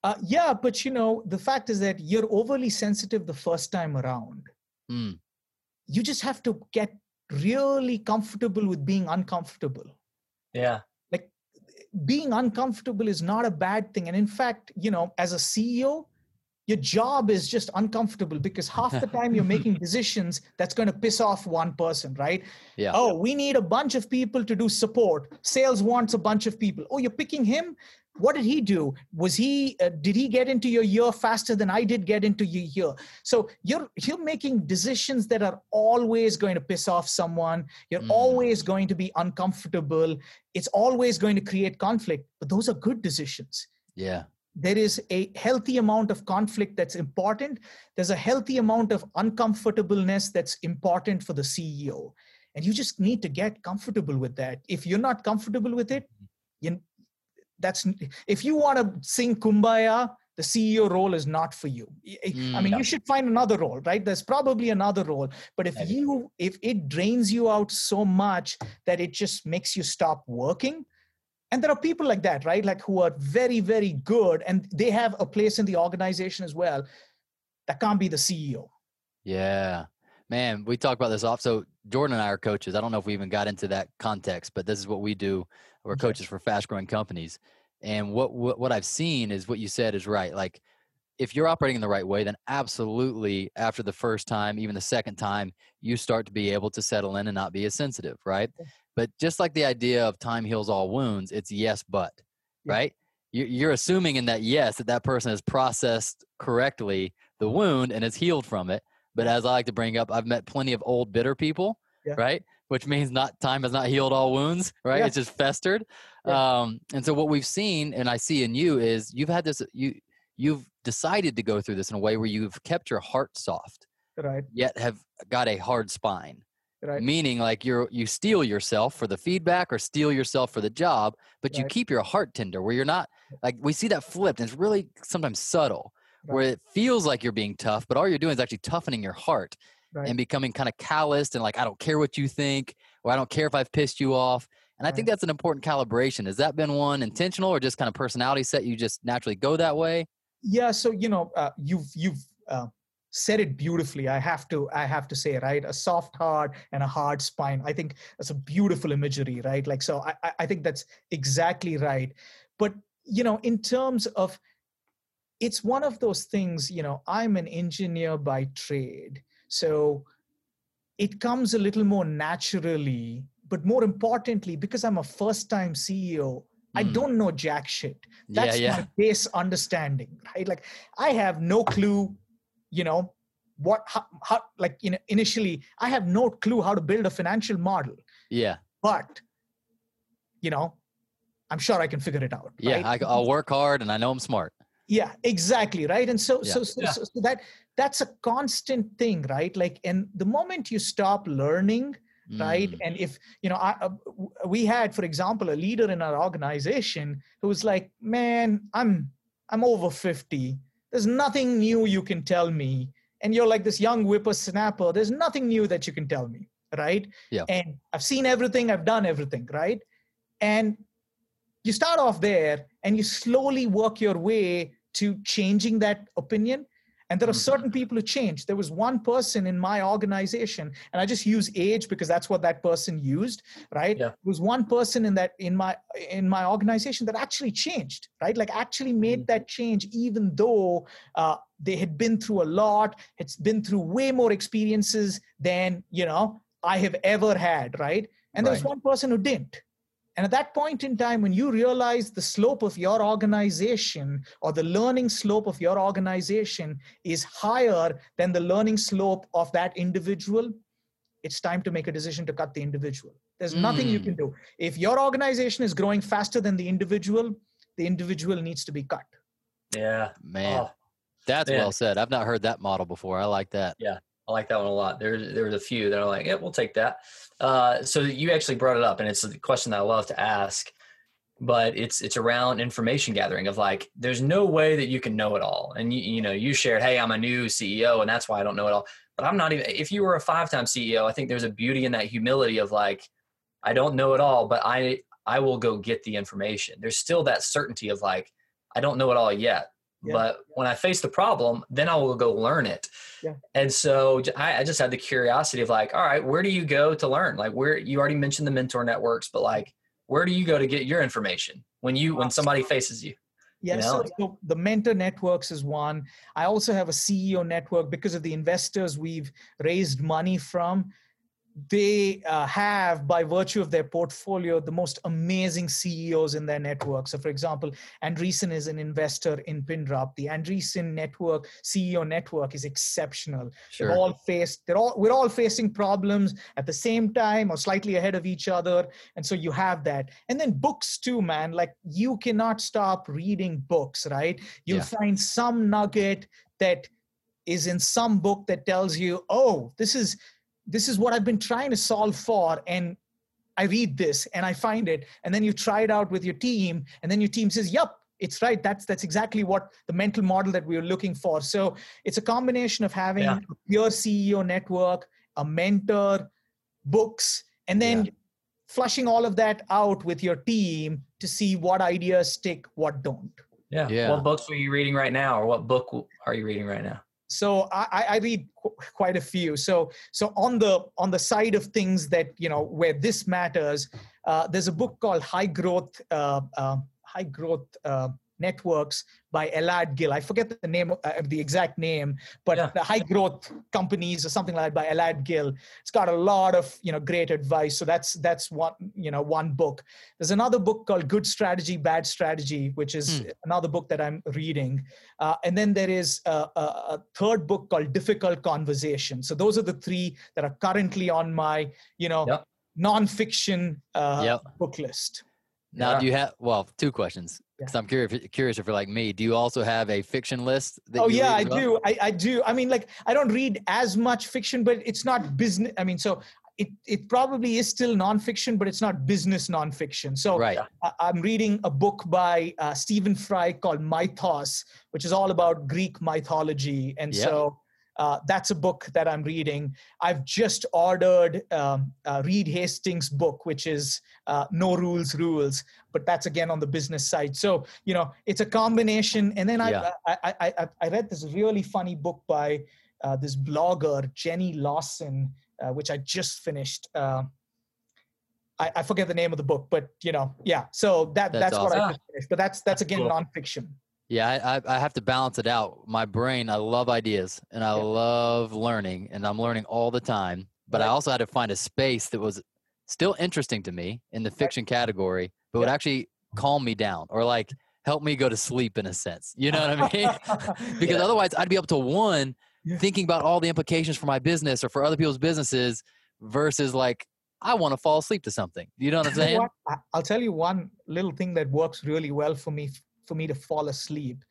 Uh, yeah, but you know the fact is that you're overly sensitive the first time around. Mm, You just have to get really comfortable with being uncomfortable. Yeah. Being uncomfortable is not a bad thing. And in fact you know as a ceo your job is just uncomfortable because half the time you're making decisions that's going to piss off one person right? Yeah. oh we need a bunch of people to do support. Sales wants a bunch of people. Oh you're picking him what did he do? Was he uh, did he get into your year faster than i did get into your year so you're you're making decisions that are always going to piss off someone. You're Mm. always going to be uncomfortable. It's always going to create conflict but those are good decisions. Yeah. there is a healthy amount of conflict that's important. There's a healthy amount of uncomfortableness that's important for the ceo and you just need to get comfortable with that. If you're not comfortable with it you that's if you want to sing kumbaya the ceo role is not for you i I mean Mm. you should find another role right there's probably another role but if you if it drains you out so much that it just makes you stop working and there are people like that right like who are very very good and they have a place in the organization as well that can't be the ceo Yeah. Man, we talk about this off. So Jordan and I are coaches. I don't know if we even got into that context, but this is what we do. We're coaches for fast growing companies. And what, what what I've seen is what you said is right. Like if you're operating in the right way, then absolutely after the first time, even the second time, you start to be able to settle in and not be as sensitive, right? But just like the idea of time heals all wounds, it's yes, but, Yeah. right? You- You're assuming in that yes that that person has processed correctly the wound and has healed from it. But as I like to bring up, I've met plenty of old bitter people, Yeah. right? Which means not time has not healed all wounds, right? Yeah. It's just festered. Yeah. Um, and so what we've seen, and I see in you, is you've had this. You you've decided to go through this in a way where you've kept your heart soft, right yet have got a hard spine. right Meaning, like you're you steel yourself for the feedback or steel yourself for the job, but you keep your heart tender. Where you're not like we see that flipped, and it's really sometimes subtle where it feels like you're being tough, but all you're doing is actually toughening your heart right and becoming kind of calloused and like, I don't care what you think, or I don't care if I've pissed you off. And I think that's an important calibration. Has that been one intentional or just kind of personality set? You just naturally go that way? yeah so you know uh, you've you've uh, said it beautifully i have to i have to say right a soft heart and a hard spine i think that's a beautiful imagery right like so i i think that's exactly right but you know in terms of it's one of those things you know i'm an engineer by trade so it comes a little more naturally but more importantly because i'm a first time ceo I Mm. don't know jack shit. Yeah, That's yeah. my base understanding, right? Like I have no clue, you know, what how, how like you know initially I have no clue how to build a financial model, Yeah. but you know, I'm sure I can figure it out. Yeah. right? I, I'll work hard and I know I'm smart. Yeah exactly right and so Yeah. so, so, Yeah. so so that that's a constant thing right like and the moment you stop learning right Mm. and if you know I, uh, we had for example a leader in our organization who was like man i'm i'm over 50 there's nothing new you can tell me and you're like this young whippersnapper there's nothing new that you can tell me right Yeah. and i've seen everything i've done everything right and you start off there and you slowly work your way to changing that opinion. And there are Mhm. certain people who change there was one person in my organization and i just use age because that's what that person used right? Yeah. there was one person in that in my in my organization that actually changed right? Like actually made that change even though uh, they had been through a lot it's been through way more experiences than you know i have ever had right? And there was one person who didn't and at that point in time, when you realize the slope of your organization or the learning slope of your organization is higher than the learning slope of that individual, it's time to make a decision to cut the individual. There's nothing you Mm. can do. If your organization is growing faster than the individual, the individual needs to be cut. Yeah. Man, Oh, that's man. well said. I've not heard that model before. I like that. I like that one a lot. There, there was a few that are like, yeah, we'll take that. Uh, so you actually brought it up, and it's a question that I love to ask, but it's it's around information gathering of like, there's no way that you can know it all. And you, you know, you shared, hey, I'm a new CEO, and that's why I don't know it all. But I'm not even. If you were a five time CEO, I think there's a beauty in that humility of like, I don't know it all, but I I will go get the information. There's still that certainty of like, I don't know it all yet. Yeah. But when I face the problem, then I will go learn it. Yeah. And so I just had the curiosity of like, all right, where do you go to learn? Like where you already mentioned the mentor networks, but like, where do you go to get your information when you when somebody faces you? Yeah, You so, so the mentor networks is one. I also have a CEO network because of the investors we've raised money from. They uh, have, by virtue of their portfolio, the most amazing CEOs in their network. So, for example, Andreessen is an investor in Pindrop. The Andreessen network, CEO network, is exceptional. Sure. all faced, they're all, we're all facing problems at the same time or slightly ahead of each other. And so you have that. And then books too, man. Like you cannot stop reading books, right? You'll Yeah. find some nugget that is in some book that tells you, oh, this is this is what I've been trying to solve for. And I read this and I find it. And then you try it out with your team, and then your team says, Yep, it's right. That's that's exactly what the mental model that we were looking for. So it's a combination of having Yeah. a pure CEO network, a mentor, books, and then flushing all of that out with your team to see what ideas stick, what don't. Yeah. Yeah. What books are you reading right now, or what book are you reading right now? So I, I- read qu- quite a few. So so on the on the side of things that you know where this matters uh, there's a book called high growth uh, uh, high growth uh, networks by Elad Gil i forget the name uh, the exact name but Yeah. the high growth companies or something like that by Elad Gil it's got a lot of you know great advice so that's that's one you know one book there's another book called good strategy bad strategy which is Hmm. another book that i'm reading uh, and then there is a, a, a third book called Difficult Conversation. So those are the three that are currently on my, you know, Yep. nonfiction uh, Yep. book list. Now, Yeah. do you have, well, two questions. Because I'm curious, curious if you're like me. Do you also have a fiction list? That Oh yeah, I well? do. I, I do. I mean, like I don't read as much fiction, but it's not business. I mean, so it it probably is still nonfiction, but it's not business nonfiction. So Right. I- I'm reading a book by uh, Stephen Fry called Mythos, which is all about Greek mythology. And Yep. so uh, that's a book that I'm reading. I've just ordered um, uh, Reed Hastings' book, which is uh, No Rules Rules, but that's again on the business side. So, you know, it's a combination. And then I, Yeah. I, I, I, I read this really funny book by uh, this blogger Jenny Lawson, uh, which I just finished. Uh, I, I, forget the name of the book, but you know, yeah. So that that's, that's awesome. what I just finished. But that's that's again cool. nonfiction. Yeah, I, I have to balance it out. My brain, I love ideas and I yeah. love learning, and I'm learning all the time. But right. I also had to find a space that was still interesting to me in the fiction right. category, but yeah. would actually calm me down or like help me go to sleep in a sense. You know what I mean? because yeah. otherwise, I'd be up to one thinking about all the implications for my business or for other people's businesses versus like I want to fall asleep to something. You know what I'm saying? I'll tell you one little thing that works really well for me for me to fall asleep.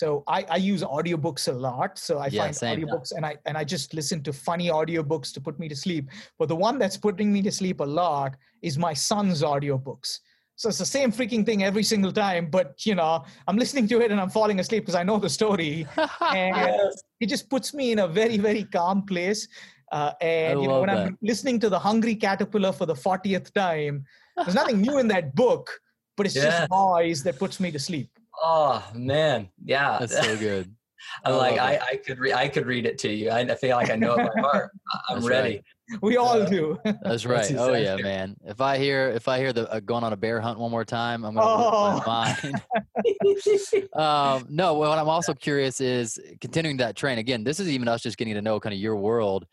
So I, I use audiobooks a lot. So I yeah, find same, audiobooks yeah. and I and I just listen to funny audiobooks to put me to sleep. But the one that's putting me to sleep a lot is my son's audiobooks. So it's the same freaking thing every single time, but you know, I'm listening to it and I'm falling asleep because I know the story. and yes. it just puts me in a very, very calm place. Uh, and you know, when that. I'm listening to the Hungry Caterpillar for the 40th time, there's nothing new in that book, but it's yeah. just noise that puts me to sleep. Oh man, yeah, that's so good. I'm I like I, I could read I could read it to you. I feel like I know it by heart. I'm that's ready. Right. We all do. That's right. That's oh yeah, man. If I hear if I hear the uh, going on a bear hunt one more time, I'm gonna oh. lose my mind. um, no, what I'm also curious is continuing that train again. This is even us just getting to know kind of your world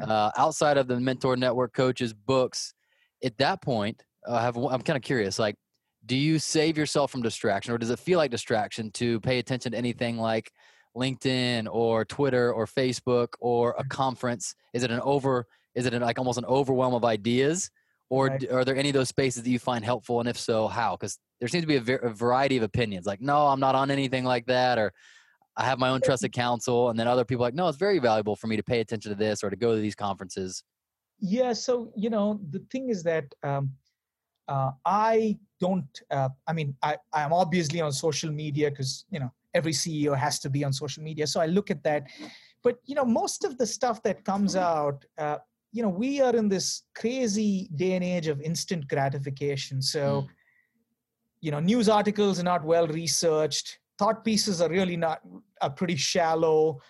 uh, outside of the mentor network coaches books. At that point, I have I'm kind of curious. Like, do you save yourself from distraction, or does it feel like distraction to pay attention to anything like LinkedIn or Twitter or Facebook or a conference? Is it an over? Is it an, like almost an overwhelm of ideas? Or right. are there any of those spaces that you find helpful? And if so, how? Because there seems to be a, ver- a variety of opinions. Like, no, I'm not on anything like that, or I have my own trusted counsel, and then other people like, no, it's very valuable for me to pay attention to this or to go to these conferences. Yeah. So you know, the thing is that um, uh, I don't. Uh, I mean, I I'm obviously on social media because you know every CEO has to be on social media. So I look at that, but you know, most of the stuff that comes out. Uh, you know, we are in this crazy day and age of instant gratification. So, mm. you know, news articles are not well researched thought pieces are really not are pretty shallow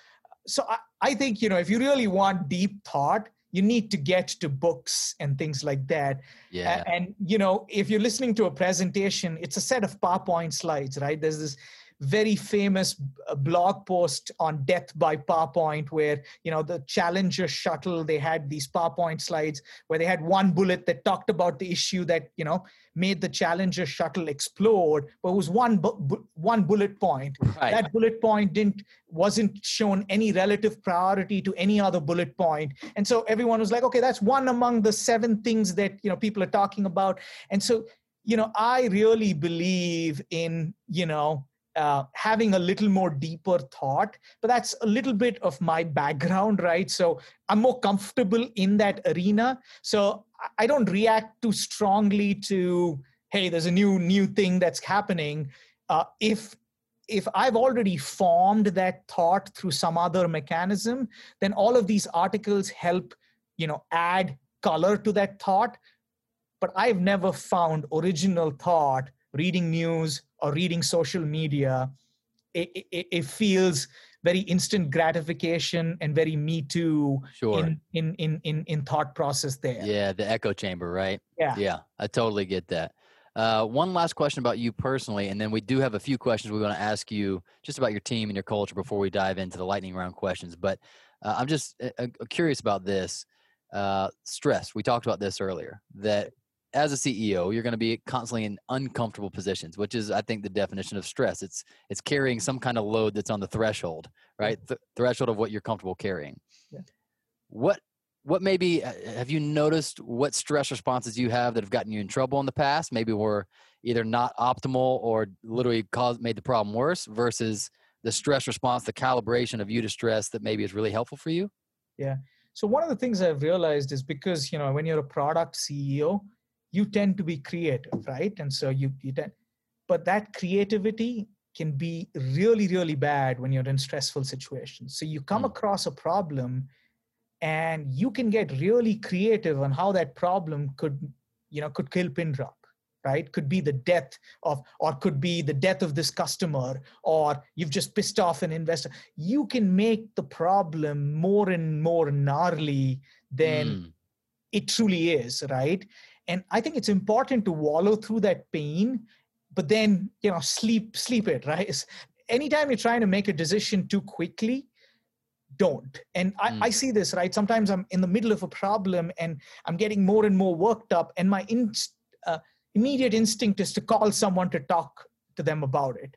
so I, I think you know if you really want deep thought you need to get to books and things like that. Yeah. and, and you know if you're listening to a presentation it's a set of powerpoint slides right? There's this very famous uh, blog post on death by PowerPoint where you know the Challenger shuttle they had these PowerPoint slides where they had one bullet that talked about the issue that you know made the Challenger shuttle explode, but it was one bu- one bullet point. Right. That bullet point didn't wasn't shown any relative priority to any other bullet point, and so everyone was like, okay, that's one among the seven things that you know people are talking about, and so you know I really believe in you know uh, having a little more deeper thought but that's a little bit of my background right? So i'm more comfortable in that arena. So i don't react too strongly to hey there's a new new thing that's happening. Uh, if if i've already formed that thought through some other mechanism then all of these articles help you know add color to that thought. But i've never found original thought reading news or reading social media, it, it, it feels very instant gratification and very me too sure. in, in, in, in, in thought process there. Yeah, the echo chamber, right? Yeah. Yeah, I totally get that. Uh, one last question about you personally, and then we do have a few questions we want to ask you just about your team and your culture before we dive into the lightning round questions. But uh, I'm just uh, uh curious about this uh, stress. We talked about this earlier that as a CEO, you're going to be constantly in uncomfortable positions, which is, I think, the definition of stress. It's it's carrying some kind of load that's on the threshold, right? Th- threshold of what you're comfortable carrying. Yeah. What what maybe have you noticed? What stress responses you have that have gotten you in trouble in the past? Maybe were either not optimal or literally caused made the problem worse. Versus the stress response, the calibration of you to stress that maybe is really helpful for you. Yeah. So one of the things I've realized is because you know when you're a product CEO, you tend to be creative right? And so you you tend but that creativity can be really really bad when you're in stressful situations. So you come mm. across a problem and you can get really creative on how that problem could you know could kill pindrop right? Could be the death of or could be the death of this customer or you've just pissed off an investor. You can make the problem more and more gnarly than mm. it truly is right and i think it's important to wallow through that pain but then you know sleep sleep it right? Anytime you're trying to make a decision too quickly don't. And I, mm. I, see this right? Sometimes i'm in the middle of a problem and i'm getting more and more worked up and my in, uh, immediate instinct is to call someone to talk to them about it.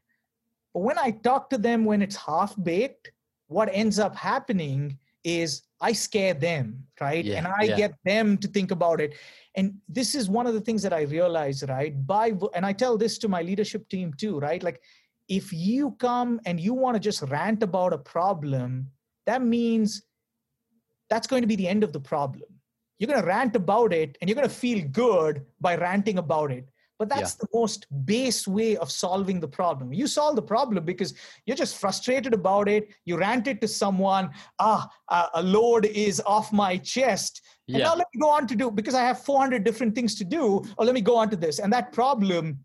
But when i talk to them when it's half baked what ends up happening is i scare them right yeah, and i yeah. get them to think about it and this is one of the things that i realize right by and i tell this to my leadership team too right like if you come and you want to just rant about a problem that means that's going to be the end of the problem. You're going to rant about it and you're going to feel good by ranting about it. But that's yeah. the most base way of solving the problem. You solve the problem because you're just frustrated about it. You ranted to someone, ah, a load is off my chest. And now let me go on to do, because I have 400 different things to do, or let me go on to this. And that problem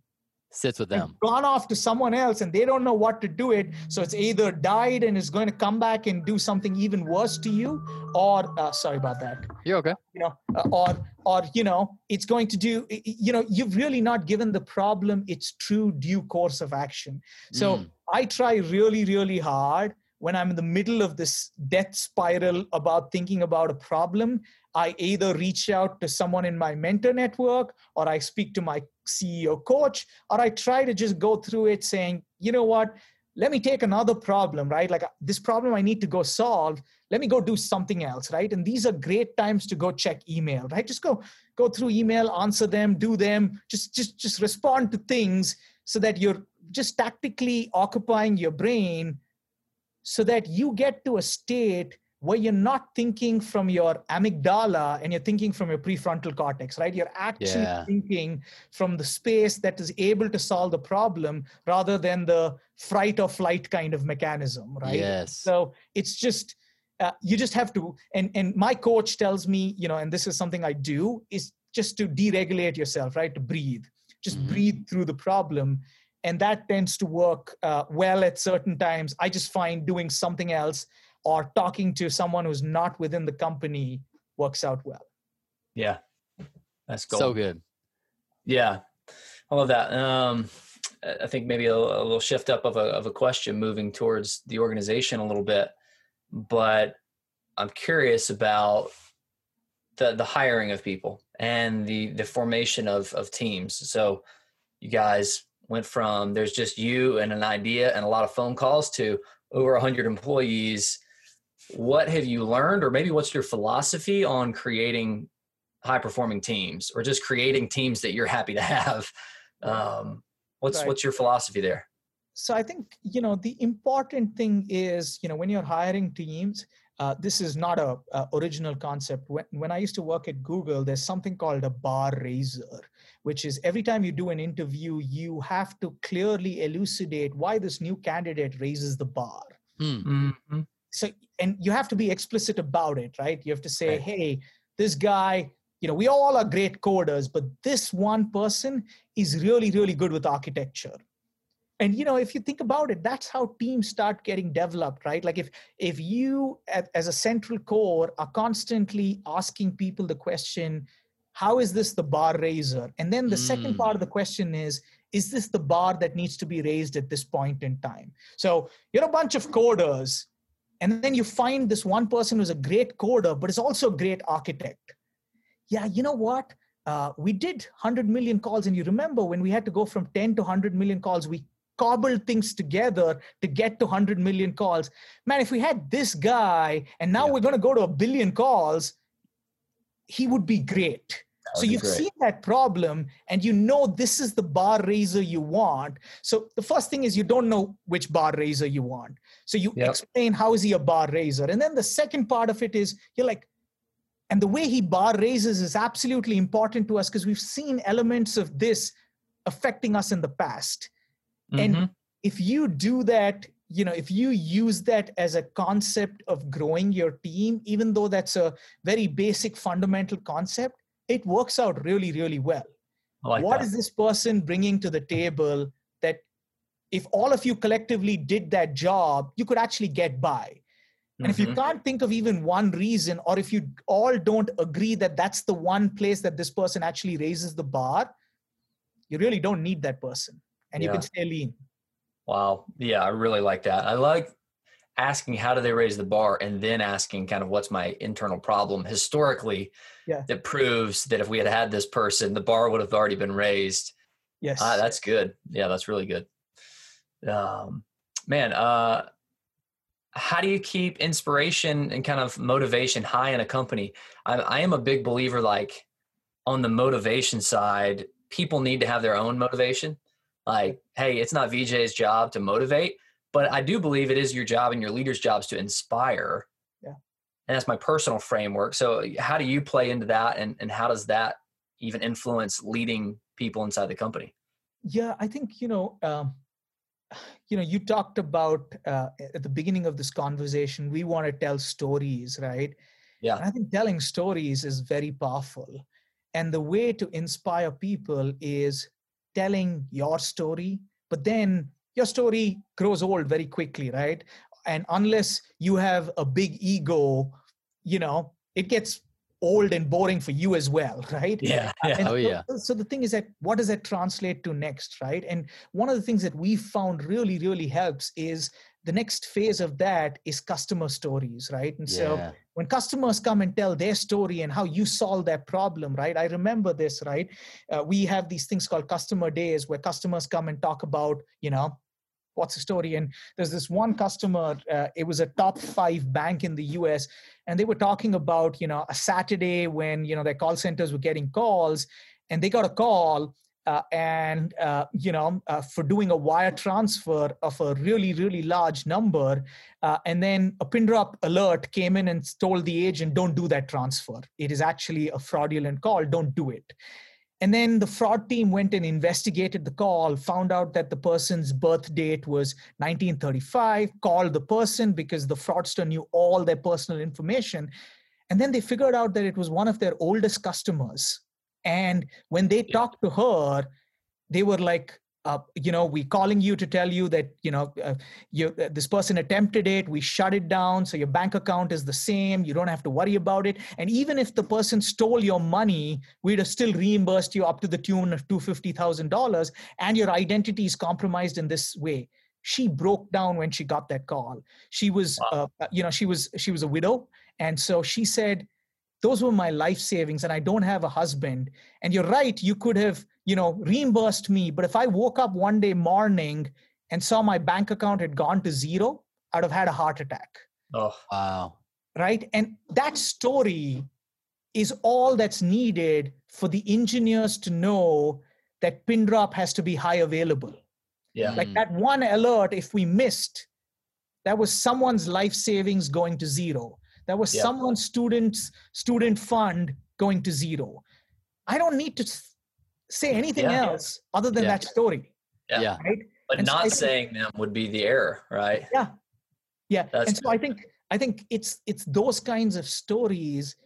sits with them. gone off to someone else and they don't know what to do it. So it's either died and is going to come back and do something even worse to you or uh, sorry about that. You're okay. You know uh, or or you know it's going to do you know you've really not given the problem its true due course of action. So mm. i try really really hard when i'm in the middle of this death spiral about thinking about a problem I either reach out to someone in my mentor network or I speak to my CEO coach, or I try to just go through it saying, you know what, let me take another problem, right? Like uh, this problem I need to go solve. Let me go do something else, right? And these are great times to go check email, right? Just go go through email, answer them, do them, just just just respond to things so that you're just tactically occupying your brain so that you get to a state where you're not thinking from your amygdala and you're thinking from your prefrontal cortex, right? You're actually yeah. thinking from the space that is able to solve the problem rather than the fright or flight kind of mechanism, right? Yes. So it's just, uh, you just have to, and, and my coach tells me, you know, and this is something I do, is just to deregulate yourself, right? To breathe, just mm-hmm. breathe through the problem. And that tends to work uh, well at certain times. I just find doing something else or talking to someone who's not within the company works out well. Yeah. That's cool. So good. Yeah. I love that. Um, I think maybe a, a, little shift up of a, of a question moving towards the organization a little bit, but I'm curious about the, the hiring of people and the, the formation of, of teams. So you guys went from there's just you and an idea and a lot of phone calls to over 100 employees what have you learned or maybe what's your philosophy on creating high performing teams or just creating teams that you're happy to have? Um, what's right. what's your philosophy there? So i think you know the important thing is you know when you're hiring teams uh, this is not a, a, original concept. When, when i used to work at google there's something called a bar raiser which is every time you do an interview you have to clearly elucidate why this new candidate raises the bar. Hmm. mm-hmm so and you have to be explicit about it right? You have to say right. hey this guy you know we all are great coders but this one person is really really good with architecture. And you know if you think about it that's how teams start getting developed right? Like if if you as a central core are constantly asking people the question how is this the bar raiser? And then the mm. second part of the question is is this the bar that needs to be raised at this point in time? So you're a bunch of coders and then you find this one person who's a great coder but is also a great architect. Yeah you know what? Uh, we did 100 million calls and you remember when we had to go from 10 to 100 million calls we cobbled things together to get to 100 million calls. Man if we had this guy and now yeah. we're going to go to a billion calls he would be great so you've great. seen that problem and you know this is the bar raiser you want. So the first thing is you don't know which bar raiser you want. So you yep. explain how is he a bar raiser. And then the second part of it is you're like, and the way he bar raises is absolutely important to us because we've seen elements of this affecting us in the past. Mm-hmm. And if you do that, you know, if you use that as a concept of growing your team, even though that's a very basic fundamental concept, it works out really, really well. Like what that. is this person bringing to the table that if all of you collectively did that job you could actually get by and if you Mhm. can't think of even one reason or if you all don't agree that that's the one place that this person actually raises the bar you really don't need that person and you can stay lean Wow. Yeah, I really like that. I like asking how do they raise the bar and then asking kind of what's my internal problem historically Yeah. that proves that if we had had this person the bar would have already been raised. Yes. Ah, that's good. Yeah that's really good. Um, man uh, how do you keep inspiration and kind of motivation high in a company? I, I am a big believer like on the motivation side people need to have their own motivation. Like hey it's not vj's job to motivate but i do believe it is your job and your leader's jobs to inspire. Yeah. and that's my personal framework. So how do you play into that and, and how does that even influence leading people inside the company? Yeah i think you know um, you know you talked about uh, at the beginning of this conversation we want to tell stories right? Yeah. and i think telling stories is very powerful. And the way to inspire people is telling your story but then your story grows old very quickly right and unless you have a big ego you know it gets old and boring for you as well right yeah and Oh, so- yeah. So the thing is that what does that translate to next, right? And one of the things that we found really, really helps is the next phase of that is customer stories, right? And so when customers come and tell their story and how you solve their problem, right? I remember this, right? Uh, we have these things called customer days where customers come and talk about, you know, what's the story and there's this one customer uh, it was a top five bank in the us and they were talking about you know a saturday when you know their call centers were getting calls and they got a call uh, and uh, you know uh, for doing a wire transfer of a really really large number uh, and then a Pindrop alert came in and told the agent don't do that transfer it is actually a fraudulent call don't do it and then the fraud team went and investigated the call, found out that the person's birth date was 1935, called the person because the fraudster knew all their personal information. And then they figured out that it was one of their oldest customers. And when they talked to her, they were like, uh, you know, we calling you to tell you that, you know, uh, you, uh, this person attempted it, we shut it down, so your bank account is the same, you don't have to worry about it. And even if the person stole your money, we'd have still reimbursed you up to the tune of $250,000 and your identity is compromised in this way. She broke down when she got that call. She was, Wow. uh, you know, she was, she was a widow. And so she said, those were my life savings and I don't have a husband. And you're right, you could have, you know, reimbursed me. But if I woke up one day morning and saw my bank account had gone to zero, I'd have had a heart attack oh Wow. right? And that story is all that's needed for the engineers to know that Pindrop has to be high available. yeah Like Mm. that one alert, if we missed, that was someone's life savings going to zero. That was Yeah. someone's student's student fund going to zero. I don't need to say anything Yeah. else other than Yeah. that story, Yeah. Yeah. right? but And so I not think- saying them would be the error right yeah That's and so i think i think it's it's those kinds of stories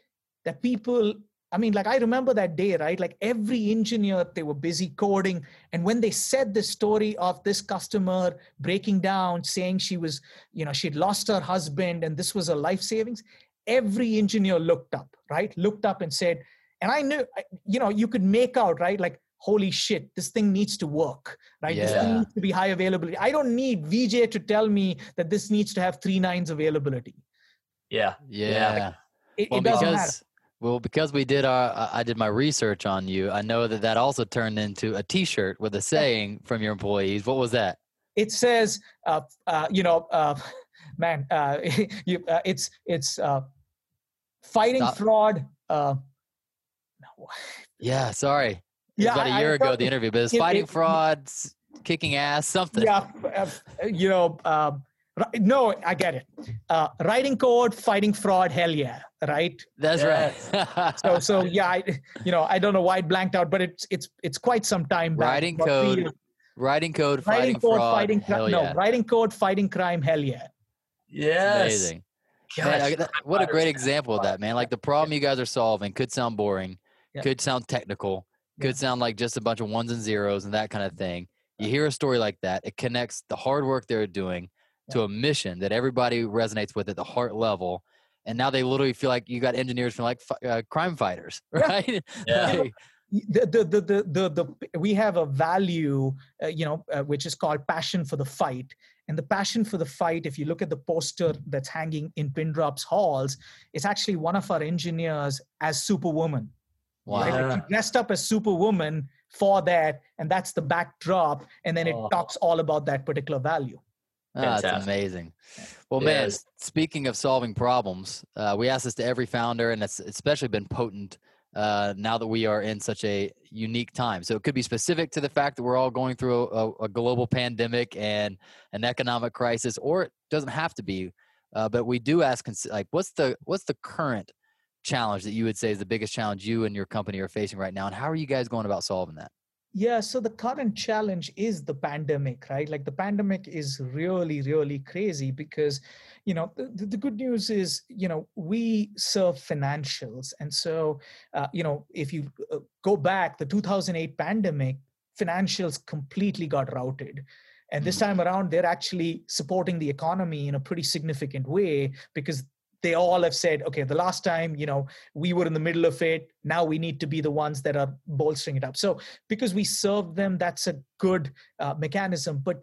that people i mean like i remember that day right? Like every engineer they were busy coding. And when they said the story of this customer breaking down saying she was you know she'd lost her husband and this was her life savings every engineer looked up right? Looked up and said and i knew you know you could make out right? Like holy shit this thing needs to work right? This thing needs to be high availability. I don't need Vijay to tell me that this needs to have three nines availability. Yeah. Yeah. it, well, it doesn't because matter well, because we did our, I- I did my research on you. I know that that also turned into a T-shirt with a saying from your employees. What was that? it says uh, uh, you know uh, man uh, you, uh, it's it's uh, fighting Stop. fraud uh, no. Yeah, sorry. It yeah about a year ago the interview, but it's it- fighting it- frauds, kicking ass, something. yeah uh, you know um, ri- no i get it uh, writing code fighting fraud hell yeah right That's Yes. right. so so yeah I, you know i don't know why it blanked out but it's it's it's quite some time back Writing code, years. writing code, writing fighting code fraud. fighting hell crime yeah. no writing code fighting crime hell yeah yes Amazing. Man, I- that- what a great example of that, man. Like the problem you guys are solving could sound boring, Yeah. could sound technical, could sound like just a bunch of ones and zeros and that kind of thing. You hear a story like that, it connects the hard work they're doing to a mission that everybody resonates with at the heart level. And now they literally feel like you got engineers from like uh, crime fighters, right? Yeah. Like, the the the the, the, the we have a value uh, you know uh, which is called passion for the fight and the passion for the fight if you look at the poster that's hanging in pindrop's halls it's actually one of our engineers as superwoman wow. right? Like, Yeah. dressed up as superwoman for that and that's the backdrop and then it Oh. talks all about that particular value Ah, that's amazing. Well, man, speaking of solving problems, uh, we ask this to every founder, and it's especially been potent uh, now that we are in such a unique time. So it could be specific to the fact that we're all going through a, a global pandemic and an economic crisis, or it doesn't have to be. Uh, but we do ask, like, what's the what's the current challenge that you would say is the biggest challenge you and your company are facing right now, and how are you guys going about solving that? Yeah, so the current challenge is the pandemic, right? Like the pandemic is really, really crazy because, you know, the, the good news is, you know, we serve financials. And so, uh, you know, if you uh, go back, the 2008 pandemic, financials completely got routed. And this Mhm. time around, they're actually supporting the economy in a pretty significant way because they all have said, okay, the last time, you know, we were in the middle of it. Now we need to be the ones that are bolstering it up. So because we serve them, that's a good uh, mechanism. But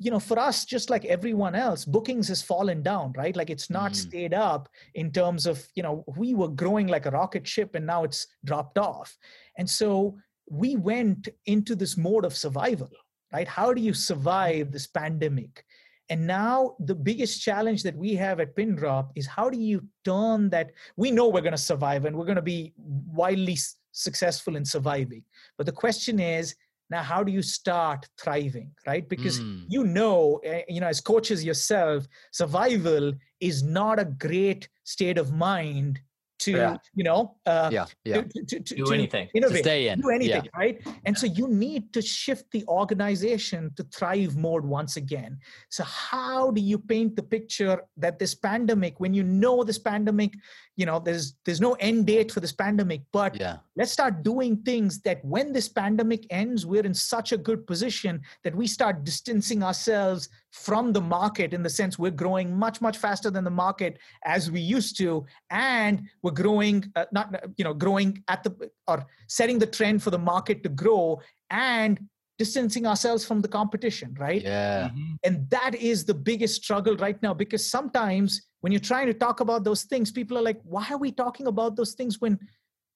you know, for us, just like everyone else, bookings has fallen down, right? Like it's not Mm. stayed up in terms of, you know, we were growing like a rocket ship and now it's dropped off. And so we went into this mode of survival, right? How do you survive this pandemic? And now the biggest challenge that we have at Pindrop is how do you turn that? We know we're going to survive and we're going to be wildly successful in surviving. But the question is now, how do you start thriving, right? Because Mm. you know, eh, you know, as coaches yourself, survival is not a great state of mind to, Yeah. you know, uh, Yeah, yeah. to, to, to, Do to anything. To innovate stay in. do anything Yeah. right and so you need to shift the organization to thrive mode once again so how do you paint the picture that this pandemic when you know this pandemic you know there's there's no end date for this pandemic but Yeah. let's start doing things that when this pandemic ends we're in such a good position that we start distancing ourselves from the market in the sense we're growing much much faster than the market as we used to and we're growing uh, not you know growing at the or setting the trend for the market to grow and distancing ourselves from the competition right? Yeah. Mhm. and that is the biggest struggle right now because sometimes when you're trying to talk about those things people are like why are we talking about those things when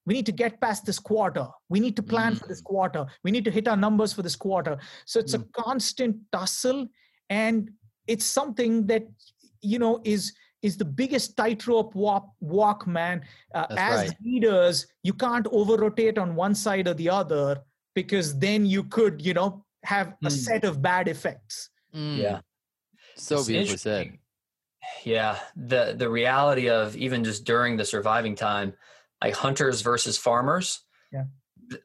we need to get past this quarter? We need to plan for this quarter. We need to hit our numbers for this quarter. So it's a constant tussle and it's something that you know is is the biggest tightrope walk, walk man. Uh, as right. leaders you can't over rotate on one side or the other because then you could you know have a Mm. set of bad effects Mm. Yeah. So It's beautifully said. Yeah, the the reality of even just during the surviving time, like hunters versus farmers. Yeah.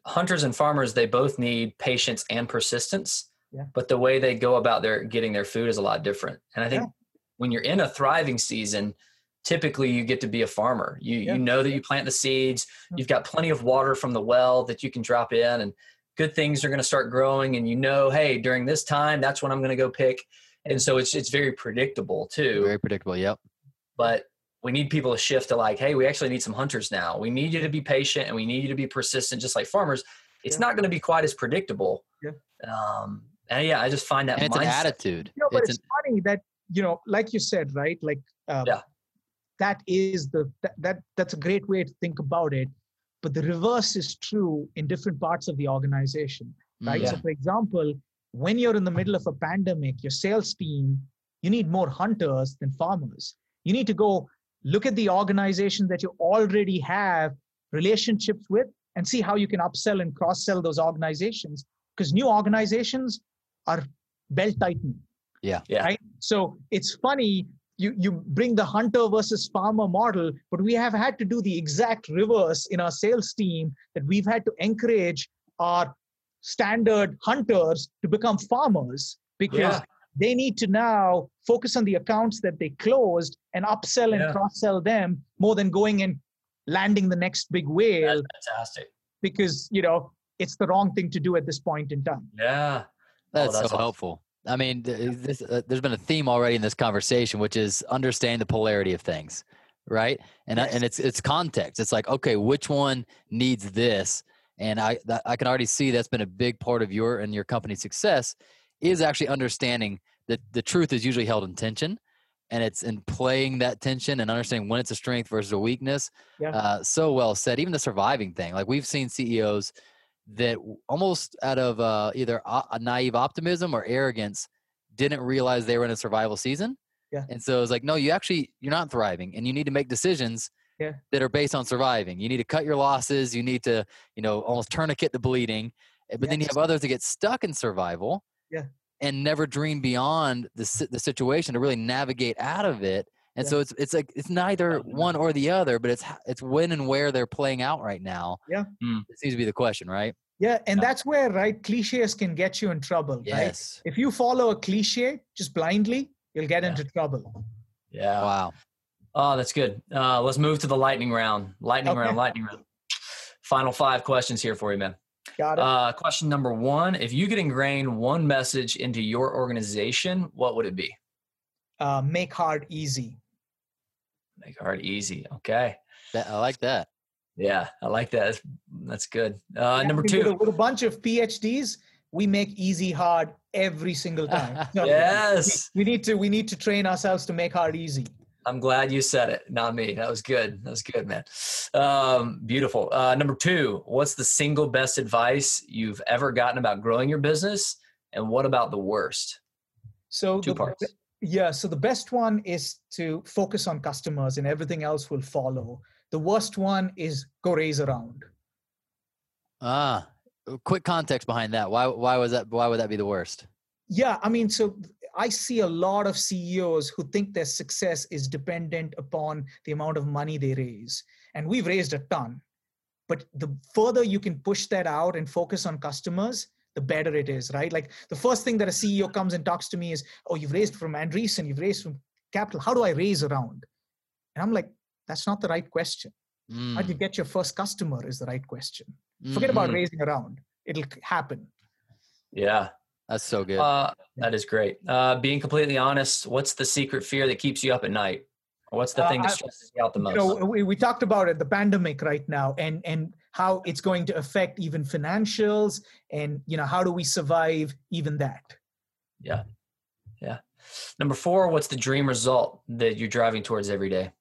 Hunters and farmers, they both need patience and persistence. Yeah. But the way they go about their getting their food is a lot different. And I think Yeah. when you're in a thriving season, typically you get to be a farmer. You Yeah. you know that you plant the seeds, you've got plenty of water from the well that you can drop in and good things are going to start growing and you know, hey, during this time that's when I'm going to go pick and so it's it's very predictable too Very predictable. Yep. but we need people to shift to like hey we actually need some hunters now we need you to be patient and we need you to be persistent just like farmers it's Yeah. not going to be quite as predictable Yeah. um and yeah i just find that And it's an attitude. you know, but It's it's, an, funny that you know like you said right like um, Yeah. that is the that, that that's a great way to think about it but the reverse is true in different parts of the organization right? Mm, so for example when you're in the middle of a pandemic your sales team you need more hunters than farmers. You need to go look at the organizations that you already have relationships with and see how you can upsell and cross sell those organizations because new organizations are belt tightening. Yeah. Yeah. right? So it's funny you you bring the hunter versus farmer model but we have had to do the exact reverse in our sales team that we've had to encourage our standard hunters to become farmers because Yeah. they need to now focus on the accounts that they closed and upsell and Yeah. cross sell them more than going and landing the next big whale that's fantastic because you know it's the wrong thing to do at this point in time. Yeah. Oh, that's, Oh, that's so awesome. helpful. I mean, this, uh, there's been a theme already in this conversation, which is understanding the polarity of things, right? And I, and it's it's context. It's like, okay, which one needs this? And I that, I can already see that's been a big part of your and your company's success is actually understanding that the truth is usually held in tension, and it's in playing that tension and understanding when it's a strength versus a weakness. Yeah. Uh, so well said. Even the surviving thing, like we've seen CEOs that almost out of uh, either a naive optimism or arrogance didn't realize they were in a survival season. Yeah. And so it's like, no, you actually you're not thriving, and you need to make decisions Yeah. that are based on surviving. You need to cut your losses. You need to, you know, almost tourniquet the bleeding. eh, But then you have others that get stuck in survival. Yeah. And never dream beyond the the situation to really navigate out of it. And Yeah. so it's it's like it's neither one or the other, but it's it's when and where they're playing out right now. Yeah. Mm. It seems to be the question, right? Yeah, and that's where right cliches can get you in trouble. Right? Yes. If you follow a cliche just blindly, you'll get Yeah. into trouble. Yeah. Wow. Oh, that's good. Uh, let's move to the lightning round. Lightning Okay. round, lightning round. Final five questions here for you, man. Got it? Uh, question number one If you could ingrain one message into your organization, what would it be? Uh, make hard easy. Make hard easy. Okay. That, I like that. Yeah, I like that. That's, that's good. Uh, Yeah, number with a- two. with a bunch of PhDs, we make easy hard every single time. So Yes. we, we need to we need to train ourselves to make hard easy. I'm glad you said it, not me. That was good. That was good, man. Um, beautiful. Uh, number two, what's the single best advice you've ever gotten about growing your business? And what about the worst? So Two the, parts. Yeah, so the best one is to focus on customers and everything else will follow. The worst one is go raise around. Ah, quick context behind that. Why why was that why would that be the worst? Yeah, I mean, so I see a lot of CEOs who think their success is dependent upon the amount of money they raise. And we've raised a ton. But the further you can push that out and focus on customers, the better it is, right? Like the first thing that a CEO comes and talks to me is, oh, you've raised from Andreessen, you've raised from Capital. How do I raise around? And I'm like, that's not the right question. How do you Mm, get your first customer is the right question. Forget about Mhm. raising around. It'll happen. Yeah, That's so good. uh, that is great. Uh, being completely honest, what's the secret fear that keeps you up at night? What's the Uh, thing that stresses you out the most? you know we, we talked about it the pandemic right now and and how it's going to affect even financials and you know how do we survive even that yeah. Yeah. Number four, what's the dream result that you're driving towards every day?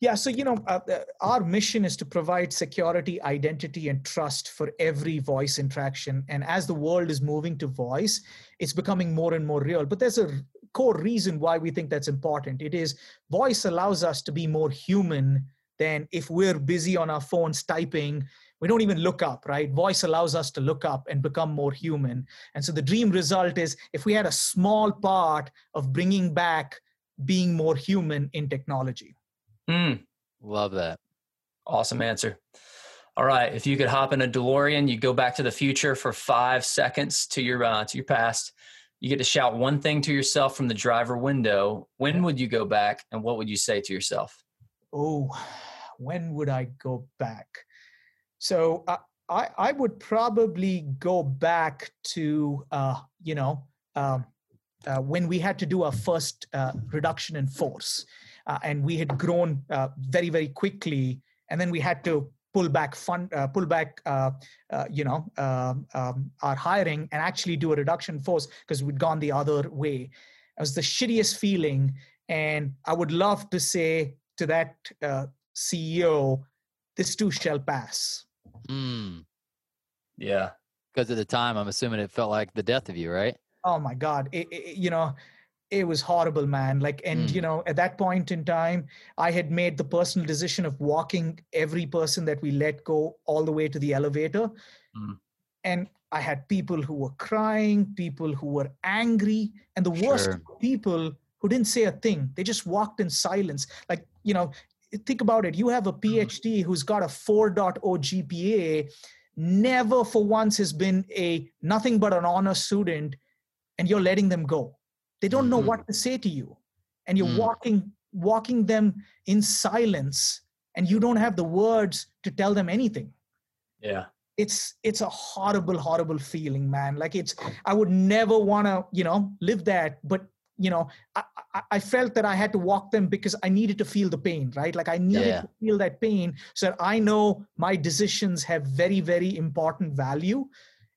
yeah so you know uh, uh, our mission is to provide security identity and trust for every voice interaction and as the world is moving to voice it's becoming more and more real but there's a core reason why we think that's important it is voice allows us to be more human than if we're busy on our phones typing we don't even look up right voice allows us to look up and become more human and so the dream result is if we had a small part of bringing back being more human in technology Mm, Love that. awesome answer. All right. If you could hop in a DeLorean, you go back to the future for five seconds to your uh, to your past. You get to shout one thing to yourself from the driver window. When would you go back, and what would you say to yourself? oh when would i go back? So i i, I would probably go back to uh you know um uh, when we had to do our first uh, reduction in force uh, and we had grown uh, very very quickly and then we had to pull back fund uh, pull back you know um, um, our hiring and actually do a reduction force because we'd gone the other way. It was the shittiest feeling and i would love to say to that uh, ceo this too shall pass Mm. Yeah. Because at the time, I'm assuming it felt like the death of you, right? oh my god it, it- you know it was horrible man like and Mm. you know at that point in time i had made the personal decision of walking every person that we let go all the way to the elevator Mm. and i had people who were crying people who were angry and the worst Sure. people who didn't say a thing they just walked in silence like you know think about it you have a phd who's got a 4.0 gpa never for once has been a nothing but an honor student and you're letting them go they don't know Mhm. what to say to you and you're Mm. walking walking them in silence and you don't have the words to tell them anything Yeah. it's it's a horrible horrible feeling man like it's i would never want to you know live that but you know I, I felt that i had to walk them because i needed to feel the pain right? Like i needed yeah. to feel that pain so that i know my decisions have very very important value.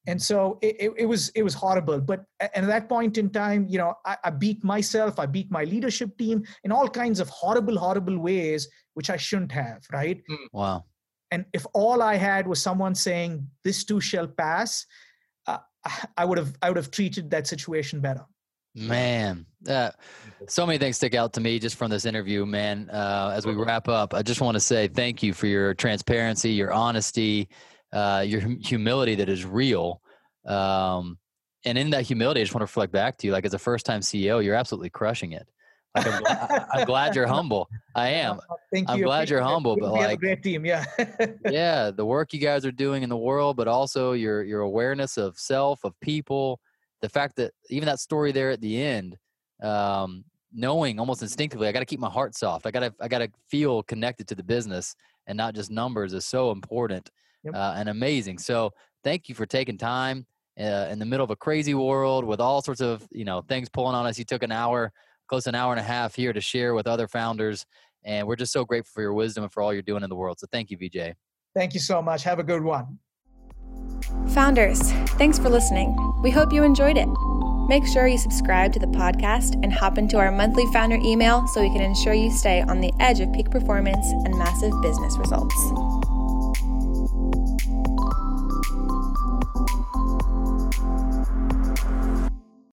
And so it, it, it, was it was horrible. But at that point in time you know I, I, beat myself i beat my leadership team in all kinds of horrible horrible ways which i shouldn't have right? Hmm. wow. And if all i had was someone saying this too shall pass uh, i would have i would have treated that situation better man uh, so many things stick out to me just from this interview man uh, as we wrap up i just want to say thank you for your transparency your honesty uh, your humility that is real. Um, and in that humility, I just want to reflect back to you, like as a first time CEO, you're absolutely crushing it. Like I'm, glad, I'm glad you're humble. I am. Thank I'm you. glad you're humble, but like a great team, yeah. yeah, the work you guys are doing in the world, but also your your awareness of self, of people, the fact that even that story there at the end, um, knowing almost instinctively, I got to keep my heart soft. I got to I got to feel connected to the business and not just numbers is so important yep. uh, and amazing. So thank you for taking time uh, in the middle of a crazy world with all sorts of you know things pulling on us. You took an hour, close an hour and a half here to share with other founders, and we're just so grateful for your wisdom and for all you're doing in the world. So thank you, Vijay. Thank you so much. Have a good one. Founders, thanks for listening. We hope you enjoyed it. Make sure you subscribe to the podcast and hop into our monthly founder email so we can ensure you stay on the edge of peak performance and massive business results.